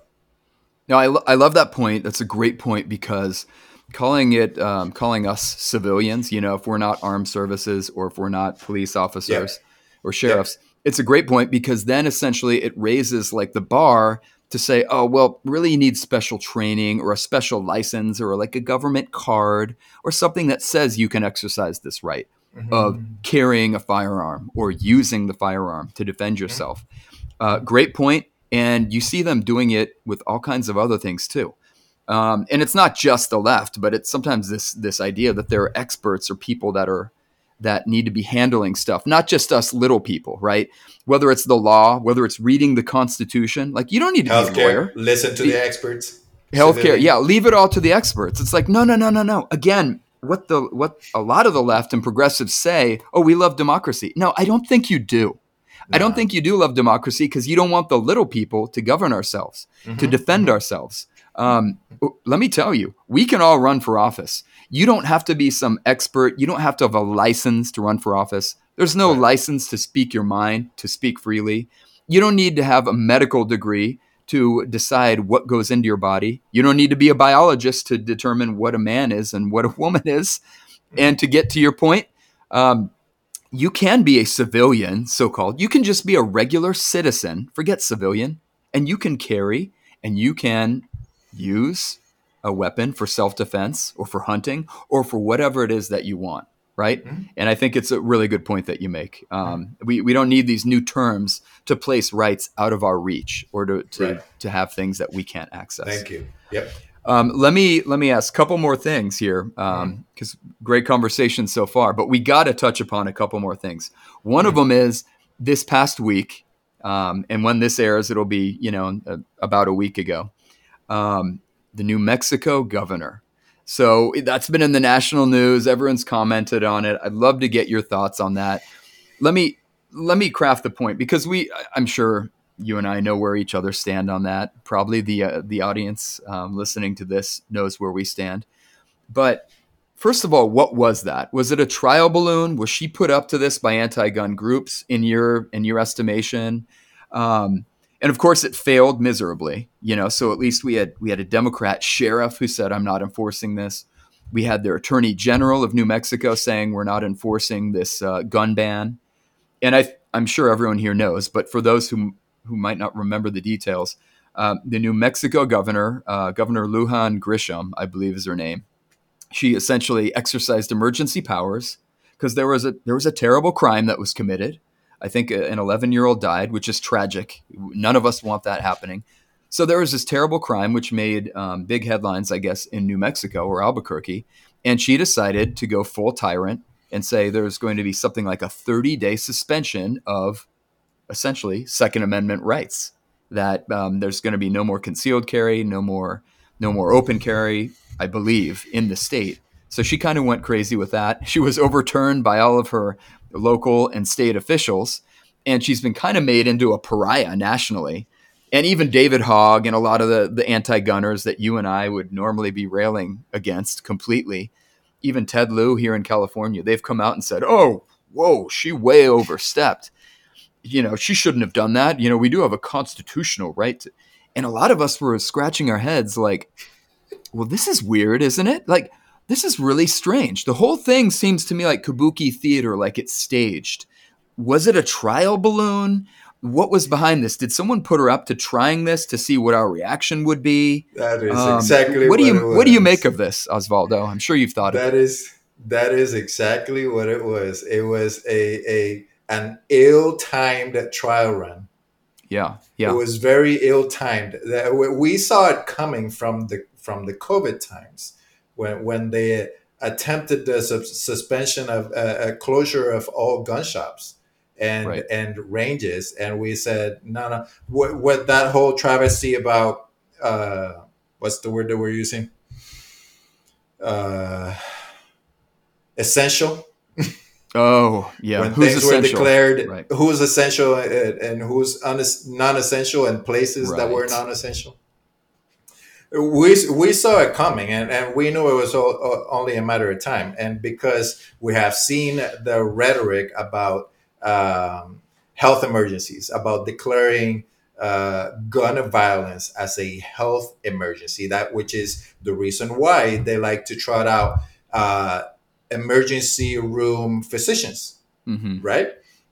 No, I, lo- I love that point. That's a great point because calling it um, calling us civilians, you know, if we're not armed services or if we're not police officers yeah. or sheriffs, yeah. it's a great point because then essentially it raises like the bar to say, oh, well, really you need special training or a special license or like a government card or something that says you can exercise this right mm-hmm. of carrying a firearm or using the firearm to defend mm-hmm. yourself. Uh, great. And you see them doing it with all kinds of other things too. Um, and it's not just the left, but it's sometimes this this idea that there are experts or people that are that need to be handling stuff, not just us little people, right? Whether it's the law, whether it's reading the Constitution, like you don't need to Healthcare, be a lawyer. Listen to the, the experts. Healthcare, yeah, leave it all to the experts. It's like no, no, no, no, no. Again, what the what a lot of the left and progressives say, "Oh, we love democracy." No, I don't think you do. I don't think you do love democracy because you don't want the little people to govern ourselves, mm-hmm. to defend mm-hmm. ourselves. Um, let me tell you, we can all run for office. You don't have to be some expert. You don't have to have a license to run for office. There's no right. license to speak your mind, to speak freely. You don't need to have a medical degree to decide what goes into your body. You don't need to be a biologist to determine what a man is and what a woman is. And to get to your point, um, you can be a civilian, so called. You can just be a regular citizen, forget civilian, and you can carry and you can use a weapon for self defense or for hunting or for whatever it is that you want right? Mm-hmm. And I think it's a really good point that you make. Um, we, we don't need these new terms to place rights out of our reach or to, to, right. to have things that we can't access. Thank you. Yep. Um, let me let me ask a couple more things here because um, mm-hmm. great conversation so far, but we got to touch upon a couple more things. One mm-hmm. of them is this past week, um, and when this airs, it'll be you know about a week ago. Um, the New Mexico governor so that's been in the national news. Everyone's commented on it. I'd love to get your thoughts on that. Let me let me craft the point because we I'm sure you and I know where each other stand on that. Probably the uh, the audience um, listening to this knows where we stand. But first of all, what was that? Was it a trial balloon? Was she put up to this by anti-gun groups in your in your estimation? Um, and of course it failed miserably you know so at least we had we had a democrat sheriff who said i'm not enforcing this. We had their attorney general of new mexico saying we're not enforcing this uh, gun ban. And I, i'm sure everyone here knows but for those who, who might not remember the details um, the new mexico governor uh, governor lujan grisham i believe is her name she essentially exercised emergency powers because there was a there was a terrible crime that was committed I think an 11 year old died, which is tragic. None of us want that happening. So there was this terrible crime, which made um, big headlines, I guess, in New Mexico or Albuquerque. And she decided to go full tyrant and say there's going to be something like a 30 day suspension of essentially Second Amendment rights. That um, there's going to be no more concealed carry, no more, no more open carry, I believe, in the state. So she kind of went crazy with that. She was overturned by all of her local and state officials. And she's been kind of made into a pariah nationally. And even David Hogg and a lot of the, the anti gunners that you and I would normally be railing against completely, even Ted Lieu here in California, they've come out and said, oh, whoa, she way overstepped. You know, she shouldn't have done that. You know, we do have a constitutional right to. And a lot of us were scratching our heads like, well, this is weird, isn't it? Like, this is really strange. The whole thing seems to me like kabuki theater, like it's staged. Was it a trial balloon? what was behind this? Did someone put her up to trying this to see what our reaction would be? That is Um, exactly what do you it what do you make of this, Osvaldo? I'm sure you've thought of That is that is exactly what it was. It was a a an ill-timed trial run. Yeah, yeah. It was very ill-timed. We saw it coming from the from the COVID times when when they attempted the sus- suspension of uh, a closure of all gun shops and Right. and ranges, and we said no, no. What what that whole travesty about uh, what's the word that we're using? Uh, essential Oh, yeah. when Who's things were essential? declared Right. who's essential and, and who's non-essential and places that were non-essential we, we saw it coming and, and we knew it was all, all- only a matter of time and because we have seen the rhetoric about um, health emergencies about declaring uh, gun violence as a health emergency that which is the reason why they like to trot out uh, emergency room physicians hmm right?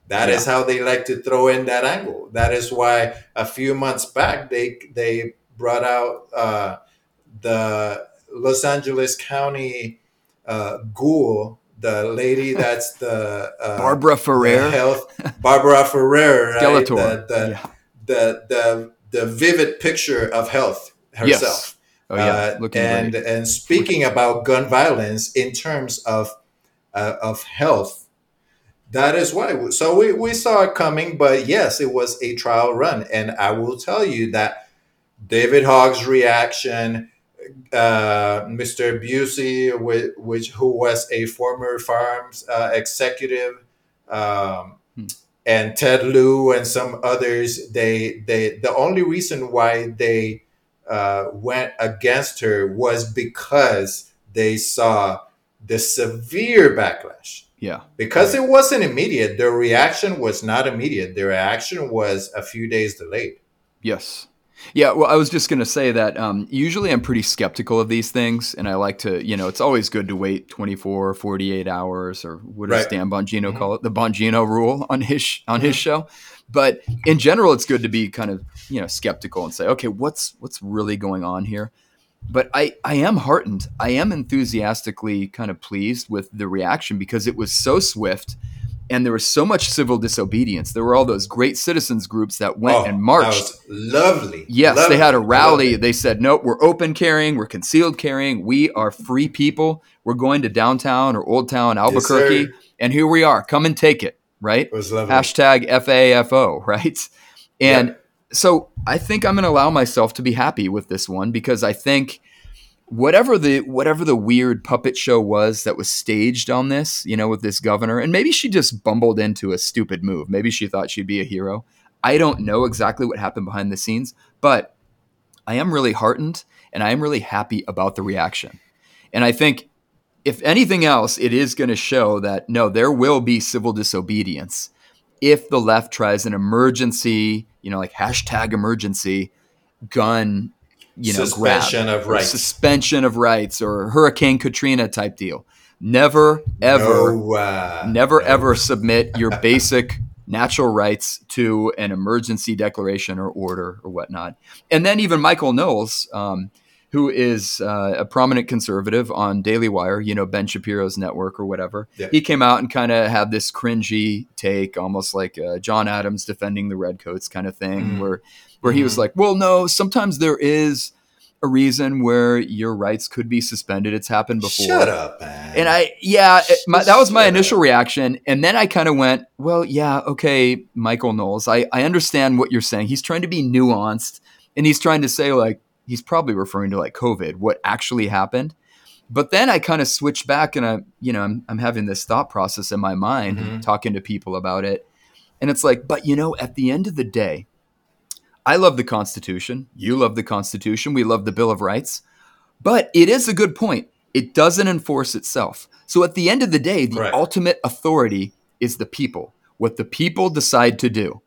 That is how they like to throw in that angle. That is why a few months back they they brought out uh, the Los Angeles County uh, ghoul, the lady that's the uh, Barbara the Ferrer. health Barbara Ferrer, right? Skeletor. The, the, yeah. the the the vivid picture of health Yes. herself. Oh yeah, Uh, looking and great. and speaking about gun violence in terms of uh, of health, that is why. So we, we saw it coming, but yes, it was a trial run, and I will tell you that David Hogg's reaction, uh, Mr. Busse, which, which who was a former farms uh, executive, um, Hmm. and Ted Lieu and some others, they they the only reason why they uh, went against her was because they saw the severe backlash. Yeah. Because it wasn't immediate, their reaction was not immediate. Their reaction was a few days delayed. Yes. Yeah, well, I was just going to say that um, usually I'm pretty skeptical of these things, and I like to, you know, it's always good to wait 24, 48 hours, or what does Right. Dan Bongino Mhm. call it? The Bongino rule on his on his show. But in general, it's good to be kind of, you know, skeptical and say, okay, what's what's really going on here? But I I am heartened. I am enthusiastically kind of pleased with the reaction because it was so swift. And there was so much civil disobedience. There were all those great citizens groups that went Oh, and marched. lovely. Yes, Lovely. they had a rally. They said, "Nope, we're open carrying, we're concealed carrying, we are free people. We're going to downtown or Old Town Albuquerque, sir. and here we are. Come and take it." Right? It was lovely. Hashtag FAFO. Right? And so I think I'm going to allow myself to be happy with this one because I think whatever the whatever the weird puppet show was that was staged on this, you know, with this governor, and maybe she just bumbled into a stupid move. Maybe she thought she'd be a hero. I don't know exactly what happened behind the scenes, but I am really heartened and I am really happy about the reaction. And I think if anything else, it is going to show that no, there will be civil disobedience if the left tries an emergency, you know, like hashtag emergency gun, you know, Suspension grab, of rights. suspension of rights, or Hurricane Katrina type deal. Never, ever, No, uh, never, no. ever submit your basic natural rights to an emergency declaration or order or whatnot. And then even Michael Knowles, um, who is uh, a prominent conservative on Daily Wire, you know, Ben Shapiro's network or whatever, Yeah. he came out and kind of had this cringy take, almost like uh, John Adams defending the Redcoats kind of thing, Mm. where where he was Mhm. like, "Well, no, sometimes there is." A reason where your rights could be suspended. It's happened before. Shut up, man. And I, yeah, it- my, that was my initial reaction. And then I kind of went, well, yeah, okay, Michael Knowles, I, I understand what you're saying. He's trying to be nuanced and he's trying to say, like, he's probably referring to like COVID, what actually happened. But then I kind of switched back and I, you know, I'm, I'm having this thought process in my mind, Mhm. talking to people about it. And it's like, but you know, at the end of the day, I love the Constitution. You love the Constitution. We love the Bill of Rights. But it is a good point. It doesn't enforce itself. So at the end of the day, the Correct. ultimate authority is the people, what the people decide to do.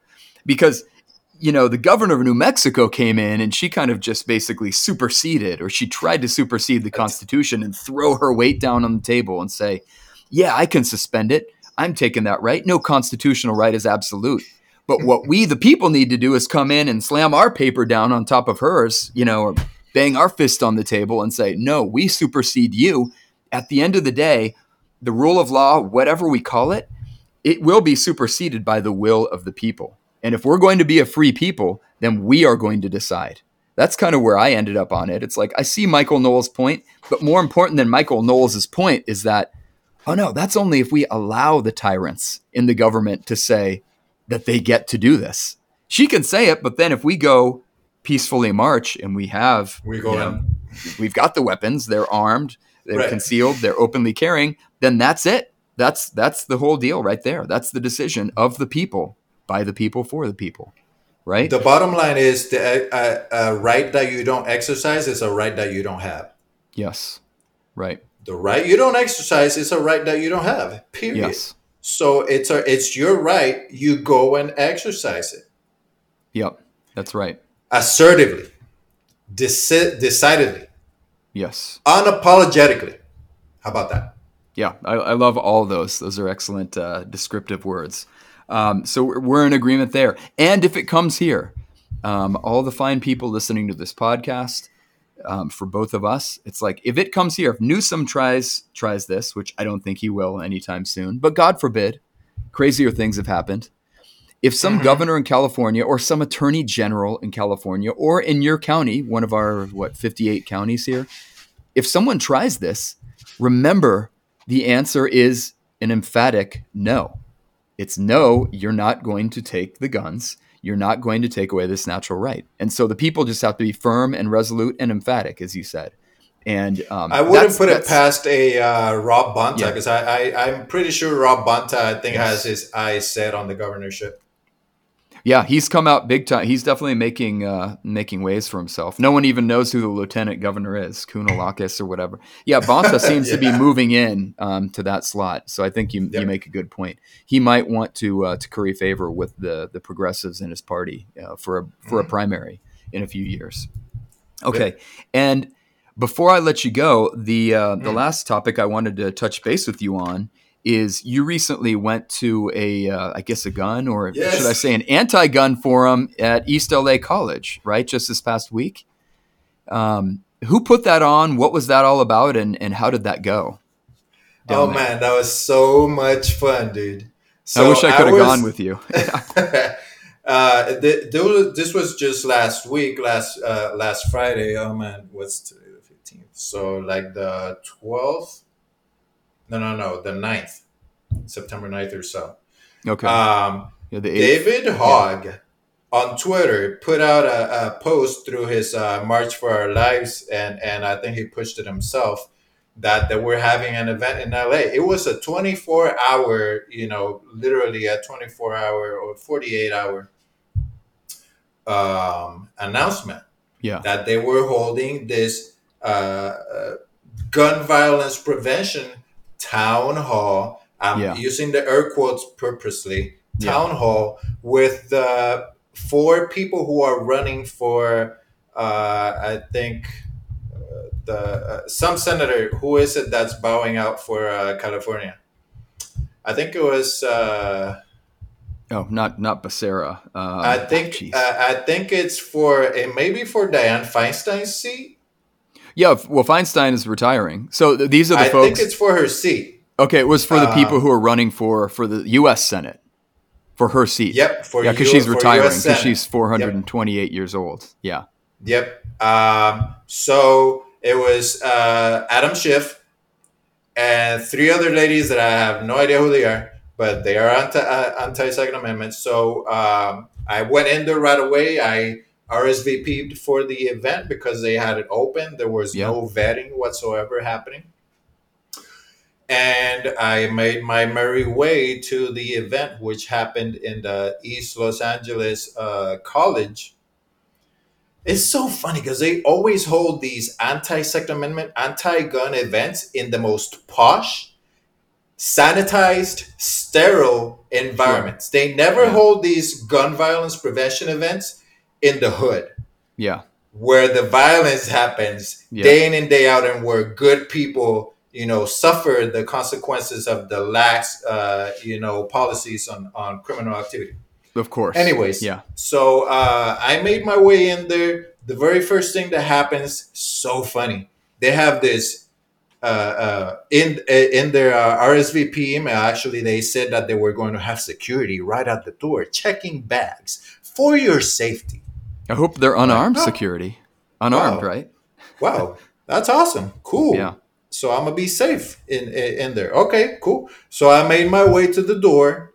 Because, you know, the governor of New Mexico came in and she kind of just basically superseded, or she tried to supersede the Constitution and throw her weight down on the table and say, yeah, I can suspend it. I'm taking that right. No constitutional right is absolute. But what we, the people, need to do is come in and slam our paper down on top of hers, you know, or bang our fist on the table and say, no, we supersede you. At the end of the day, the rule of law, whatever we call it, it will be superseded by the will of the people. And if we're going to be a free people, then we are going to decide. That's kind of where I ended up on it. It's like I see Michael Knowles' point, but more important than Michael Knowles' point is that, oh no, that's only if we allow the tyrants in the government to say that they get to do this. She can say it, but then if we go peacefully march and we have, We go you know, in. we've got the weapons, they're armed, they're Right. concealed, they're openly carrying, then that's it. That's that's the whole deal right there. That's the decision of the people, by the people, for the people, right? The bottom line is the uh, uh, right that you don't exercise is a right that you don't have. yes, right. The right you don't exercise is a right that you don't have. Period. Yes. So it's a it's your right. You go and exercise it Yep. That's right. assertively, deci- decidedly, Yes. unapologetically. How about that? Yeah, I, I love all those. Those are excellent uh, descriptive words. Um, so we're, we're in agreement there. And if it comes here, um, all the fine people listening to this podcast, um, for both of us, it's like if it comes here, if Newsom tries tries this, which I don't think he will anytime soon, but God forbid, crazier things have happened. If some governor in California or some attorney general in California or in your county, one of our what 58 counties here, if someone tries this, remember the answer is an emphatic no. It's no, you're not going to take the guns. You're not going to take away this natural right. And so the people just have to be firm and resolute and emphatic, as you said. And um, I wouldn't put it past a uh, Rob Bonta Yeah. because I, I I'm pretty sure Rob Bonta I think Yes. has his eyes set on the governorship. Yeah, he's come out big time. He's definitely making uh, making ways for himself. No one even knows who the lieutenant governor is, Kounalakis or whatever. Yeah, Bonta seems to be moving in um, to that slot. So I think you Yep. you make a good point. He might want to uh, to curry favor with the the progressives in his party uh, for a for a primary in a few years. Okay, and before I let you go, the uh, the Mm. last topic I wanted to touch base with you on is you recently went to a uh, I guess a gun or Yes. should I say an anti-gun forum at East LA College, right? Just this past week. Um, who put that on? What was that all about, and and how did that go? oh there? man, that was so much fun, dude. I wish I could have was- gone with you. uh, th- was, this was just last week, last uh, last Friday. Oh man, what's today the fifteenth? So like the twelfth? No, no, no, the 9th, September 9th or so. okay, Um, yeah. David Hogg on Twitter put out a, a post through his uh, March for Our Lives, and and I think he pushed it himself that that we're having an event in LA. It was a 24 hour, you know, literally a 24 hour or 48 hour um, announcement Yeah, that they were holding this uh, uh, gun violence prevention town hall. I'm Yeah. using the air quotes purposely. Yeah. Town hall with the four people who are running for, uh, I think, uh, the uh, some senator. Who is it that's bowing out for uh, California? I think it was. Uh, oh, not not Becerra. Uh, I think. uh, I think it's for it maybe for Diane Feinstein's seat. Yeah, well, Feinstein is retiring, so th- these are the I folks. I think it's for her seat. Okay, it was for the people Um, who are running for for the U.S. Senate for her seat. Yep, for yeah, because she's retiring because she's 428 years old. Yeah, Yep. Um, so it was uh, Adam Schiff and three other ladies that I have no idea who they are, but they are anti uh, anti Second Amendment. So um, I went in there right away. I RSVP'd for the event because they had it open. There was Yeah. no vetting whatsoever happening. And I made my merry way to the event, which happened in the East Los Angeles uh, College. It's so funny because they always hold these anti Second Amendment, anti gun events in the most posh, sanitized, sterile environments. They never Yeah. hold these gun violence prevention events in the hood yeah, where the violence happens Yeah. day in and day out and where good people you know suffer the consequences of the lax uh, you know policies on on criminal activity Of course. Anyways, Yeah. So uh, I made my way in there. The very first thing that happens, so funny. They have this uh, uh, in in their uh, RSVP email. Actually, they said that they were going to have security right at the door, checking bags for your safety. I hope they're unarmed oh. security. Unarmed, Wow. right? Wow, that's awesome. Cool. Yeah. So I'm gonna be safe in, in in there. Okay, cool. So I made my way to the door.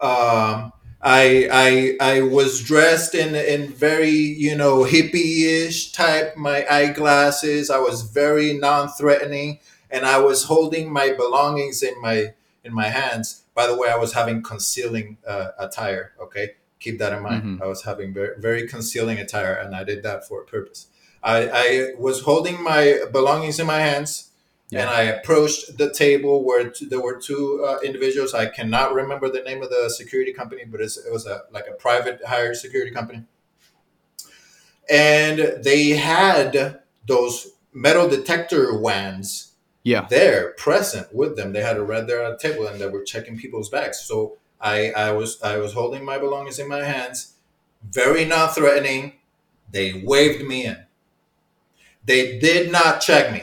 Um, I I I was dressed in in very you know hippie-ish type. My eyeglasses. I was very non-threatening, and I was holding my belongings in my in my hands. By the way, I was having concealing uh, attire. Okay, keep that in mind. Mhm. I was having very very concealing attire, and I did that for a purpose. I, I was holding my belongings in my hands and I approached the table where t- there were two uh, individuals. I cannot remember the name of the security company, but it's, it was a like a private hire security company. And they had those metal detector wands Yeah. there present with them. They had a red there on the table and they were checking people's bags. So I, I was I was holding my belongings in my hands, very non-threatening. They waved me in. They did not check me.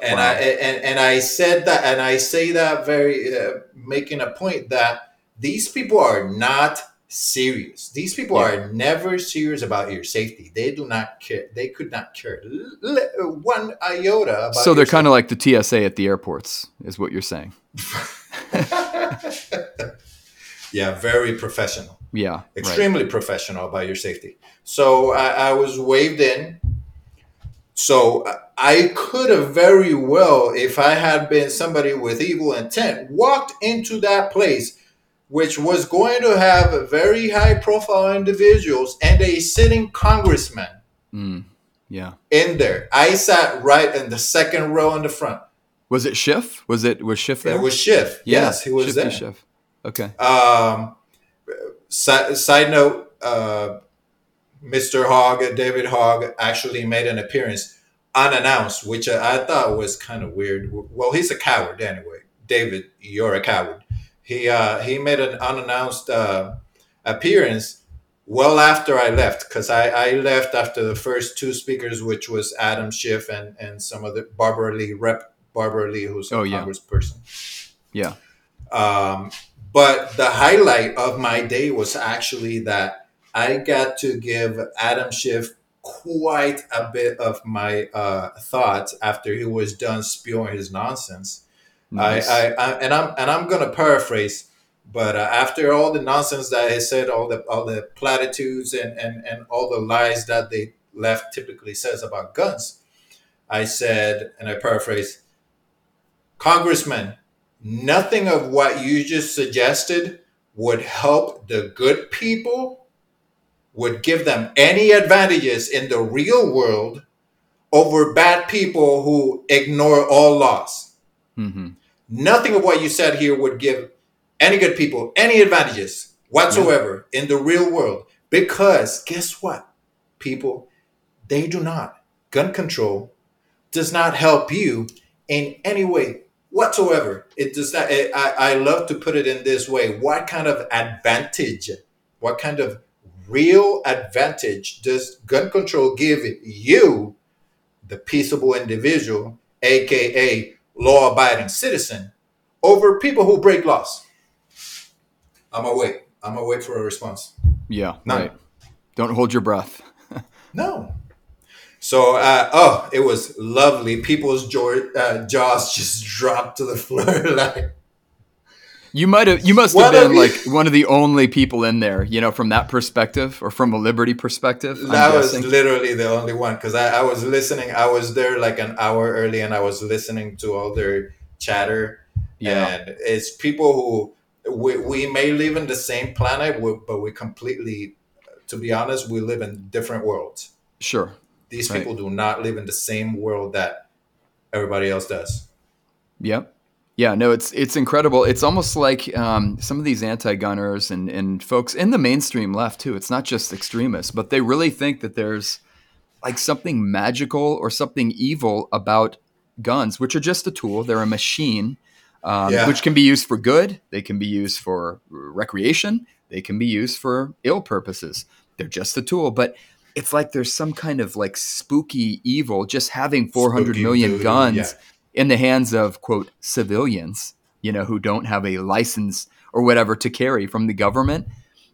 And Wow. I and, and I said that and I say that very uh, making a point that these people are not serious. These people Yeah. are never serious about your safety. They do not care. They could not care one iota about So they're kind of like the TSA at the airports, is what you're saying. yeah, very professional, Yeah. Right. extremely professional about your safety. So I, I was waved in. So I- could have very well, if I had been somebody with evil intent, walked into that place, which was going to have very high profile individuals and a sitting congressman Mm. Yeah. in there. I sat right in the second row in the front. Was it Schiff? Was it was Schiff there? It was Schiff. Yeah, yes, he was Shifty there. Schiff. Okay. Um, si- side note, uh, Mr. Hogg, David Hogg, actually made an appearance unannounced, which I, thought was kind of weird. Well, he's a coward anyway. David, you're a coward. He uh, he made an unannounced uh, appearance well after I left because I, I left after the first two speakers, which was Adam Schiff and and some other Barbara Lee, Rep Barbara Lee, who's a Oh, yeah. congressperson. Yeah. Um, but the highlight of my day was actually that I got to give Adam Schiff quite a bit of my uh, thoughts after he was done spewing his nonsense. Nice. I, I, I and I'm and I'm gonna paraphrase, but uh, after all the nonsense that he said, all the all the platitudes and, and and all the lies that the left typically says about guns, I said, and I paraphrase, Congressman, nothing of what you just suggested would help the good people, would give them any advantages in the real world over bad people who ignore all laws. hmm Nothing of what you said here would give any good people any advantages whatsoever in the real world. Because guess what, people? They do not. Gun control does not help you in any way whatsoever. It does not. It, I, I love to put it in this way. What kind of advantage, what kind of real advantage does gun control give you, the peaceable individual, aka law abiding citizen, over people who break laws? I'm wait. I'm wait for a response. Yeah. None. Right. Don't hold your breath. No. So, uh, oh, it was lovely. People's jaw, uh, jaws just dropped to the floor. like, You might have. You must have been like one of the only people in there. You know, from that perspective, or from a liberty perspective. I'm that was guessing. literally the only one because I, I was listening. I was there like an hour early, and I was listening to all their chatter. Yeah. And it's people who we, we may live in the same planet, but we completely, to be honest, we live in different worlds. Sure. These Right. people do not live in the same world that everybody else does. Yep. Yeah, no, it's it's incredible. It's almost like um, some of these anti-gunners and, and folks in the mainstream left too. It's not just extremists, but they really think that there's like something magical or something evil about guns, which are just a tool. They're a machine, um, Yeah. which can be used for good. They can be used for recreation. they can be used for ill purposes. They're just a tool, but it's like there's some kind of like spooky evil just having four hundred million guns yeah. in the hands of quote civilians, you know, who don't have a license or whatever to carry from the government.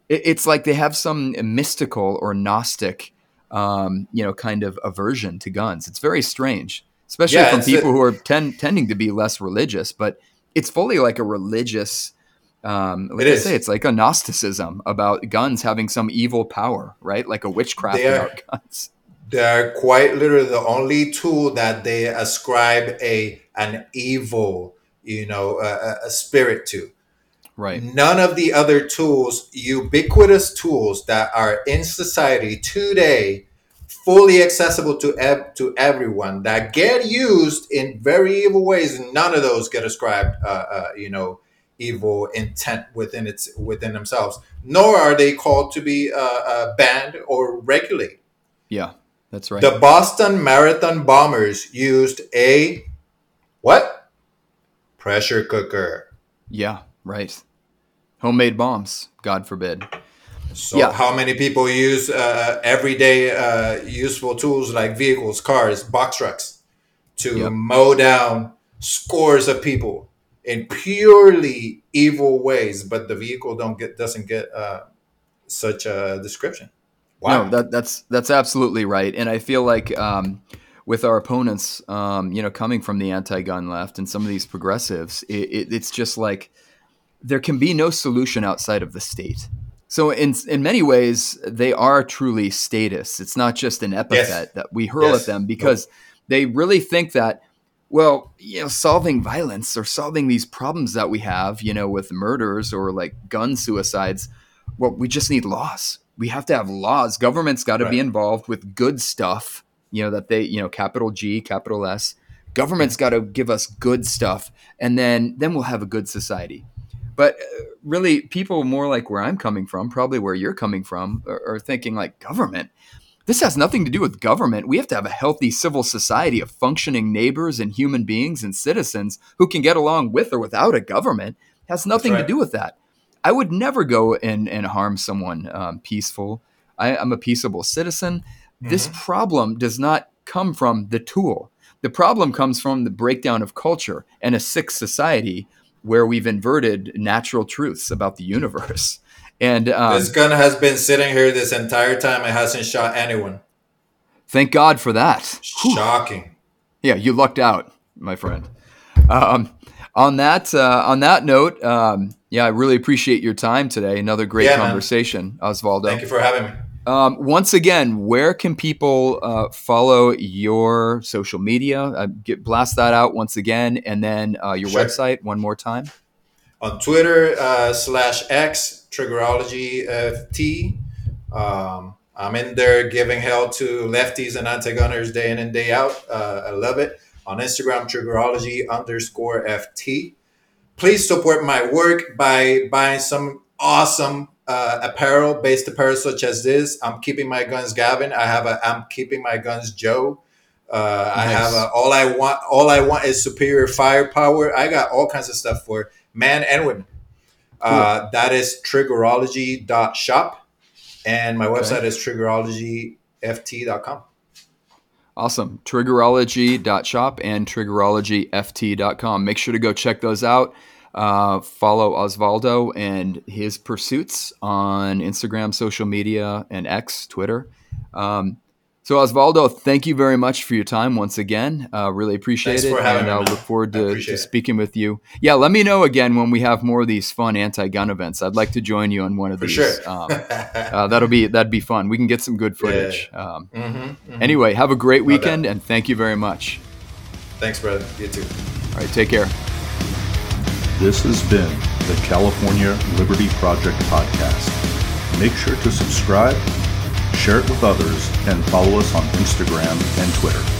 It, it's like they have some mystical or gnostic, um, you know, kind of aversion to guns. It's very strange, especially Yeah, from it's a- people who are ten, tending to be less religious. But it's fully like a religious. Um, like It I is. say, it's like a Gnosticism about guns having some evil power, right? Like a witchcraft They are. about guns. They're quite literally the only tool that they ascribe a an evil, you know, a, a- a spirit to. Right. None of the other tools, ubiquitous tools that are in society today, fully accessible to ev- to everyone, that get used in very evil ways. None of those get ascribed, uh, uh, you know, evil intent within its within themselves. Nor are they called to be uh, uh, banned or regulated. Yeah, that's right. The Boston Marathon bombers used a what? Pressure cooker. yeah, right. Homemade bombs, God forbid. So Yeah. how many people use uh, everyday uh, useful tools like vehicles, cars, box trucks to Yep. mow down scores of people in purely evil ways, but the vehicle don't get doesn't get uh, such a description. Wow. No, that, that's that's absolutely right, and I feel like um, with our opponents, um, you know, coming from the anti-gun left and some of these progressives, it, it, it's just like there can be no solution outside of the state. So in in many ways, they are truly statists. It's not just an epithet that we hurl Yes. at them because they really think that. Well, you know, solving violence or solving these problems that we have, you know, with murders or like gun suicides, well, we just need laws. We have to have laws. Government's got to be involved with good stuff, you know, that they, you know, capital G, capital S. Government's got to give us good stuff, and then then we'll have a good society. But uh, really, people more like where I'm coming from, probably where you're coming from, are, are thinking like government. This has nothing to do with government. We have to have a healthy civil society of functioning neighbors and human beings and citizens who can get along with or without a government. has nothing to do with that. I would never go and, and harm someone um, peaceful. I, I'm a peaceable citizen. This problem does not come from the tool. The problem comes from the breakdown of culture and a sick society where we've inverted natural truths about the universe. And um, this gun has been sitting here this entire time. It hasn't shot anyone. thank God for that. Whew. Shocking. Yeah, you lucked out, my friend. Um, on that uh, on that note, um, yeah, I really appreciate your time today. Another great Yeah, man. conversation, Osvaldo. Thank you for having me. Um, once again, where can people uh, follow your social media? Uh, get blast that out once again, and then uh, your Sure. website one more time. on Twitter uh, slash X Triggerology FT. Um, I'm in there giving hell to lefties and anti-gunners day in and day out. Uh, I love it. On Instagram, Triggerology underscore FT. Please support my work by buying some awesome uh, apparel, based apparel such as this. I'm keeping my guns, Gavin. I have a I'm keeping my guns, Joe. Uh, I have a, all I want. All I want is superior firepower. I got all kinds of stuff for men and women. Uh, that is triggerology.shop. And my website is triggerologyft.com. Awesome. Triggerology.shop and triggerologyft.com. Make sure to go check those out. Uh, follow Osvaldo and his pursuits on Instagram, social media, and X, Twitter. Um, so, Osvaldo, thank you very much for your time once again. Uh, really appreciate Thanks it. for having and me, I'll look forward I to, appreciate to it. speaking with you. Yeah, let me know again when we have more of these fun anti gun events. I'd like to join you on one of For these. sure. Um, uh, that'll be that'd be fun. We can get some good footage. Um, Mhm, mhm. Anyway, have a great weekend and thank you very much. Thanks, brother. You too. All right, take care. This has been the California Liberty Project podcast. Make sure to subscribe, share it with others, and follow us on Instagram and Twitter.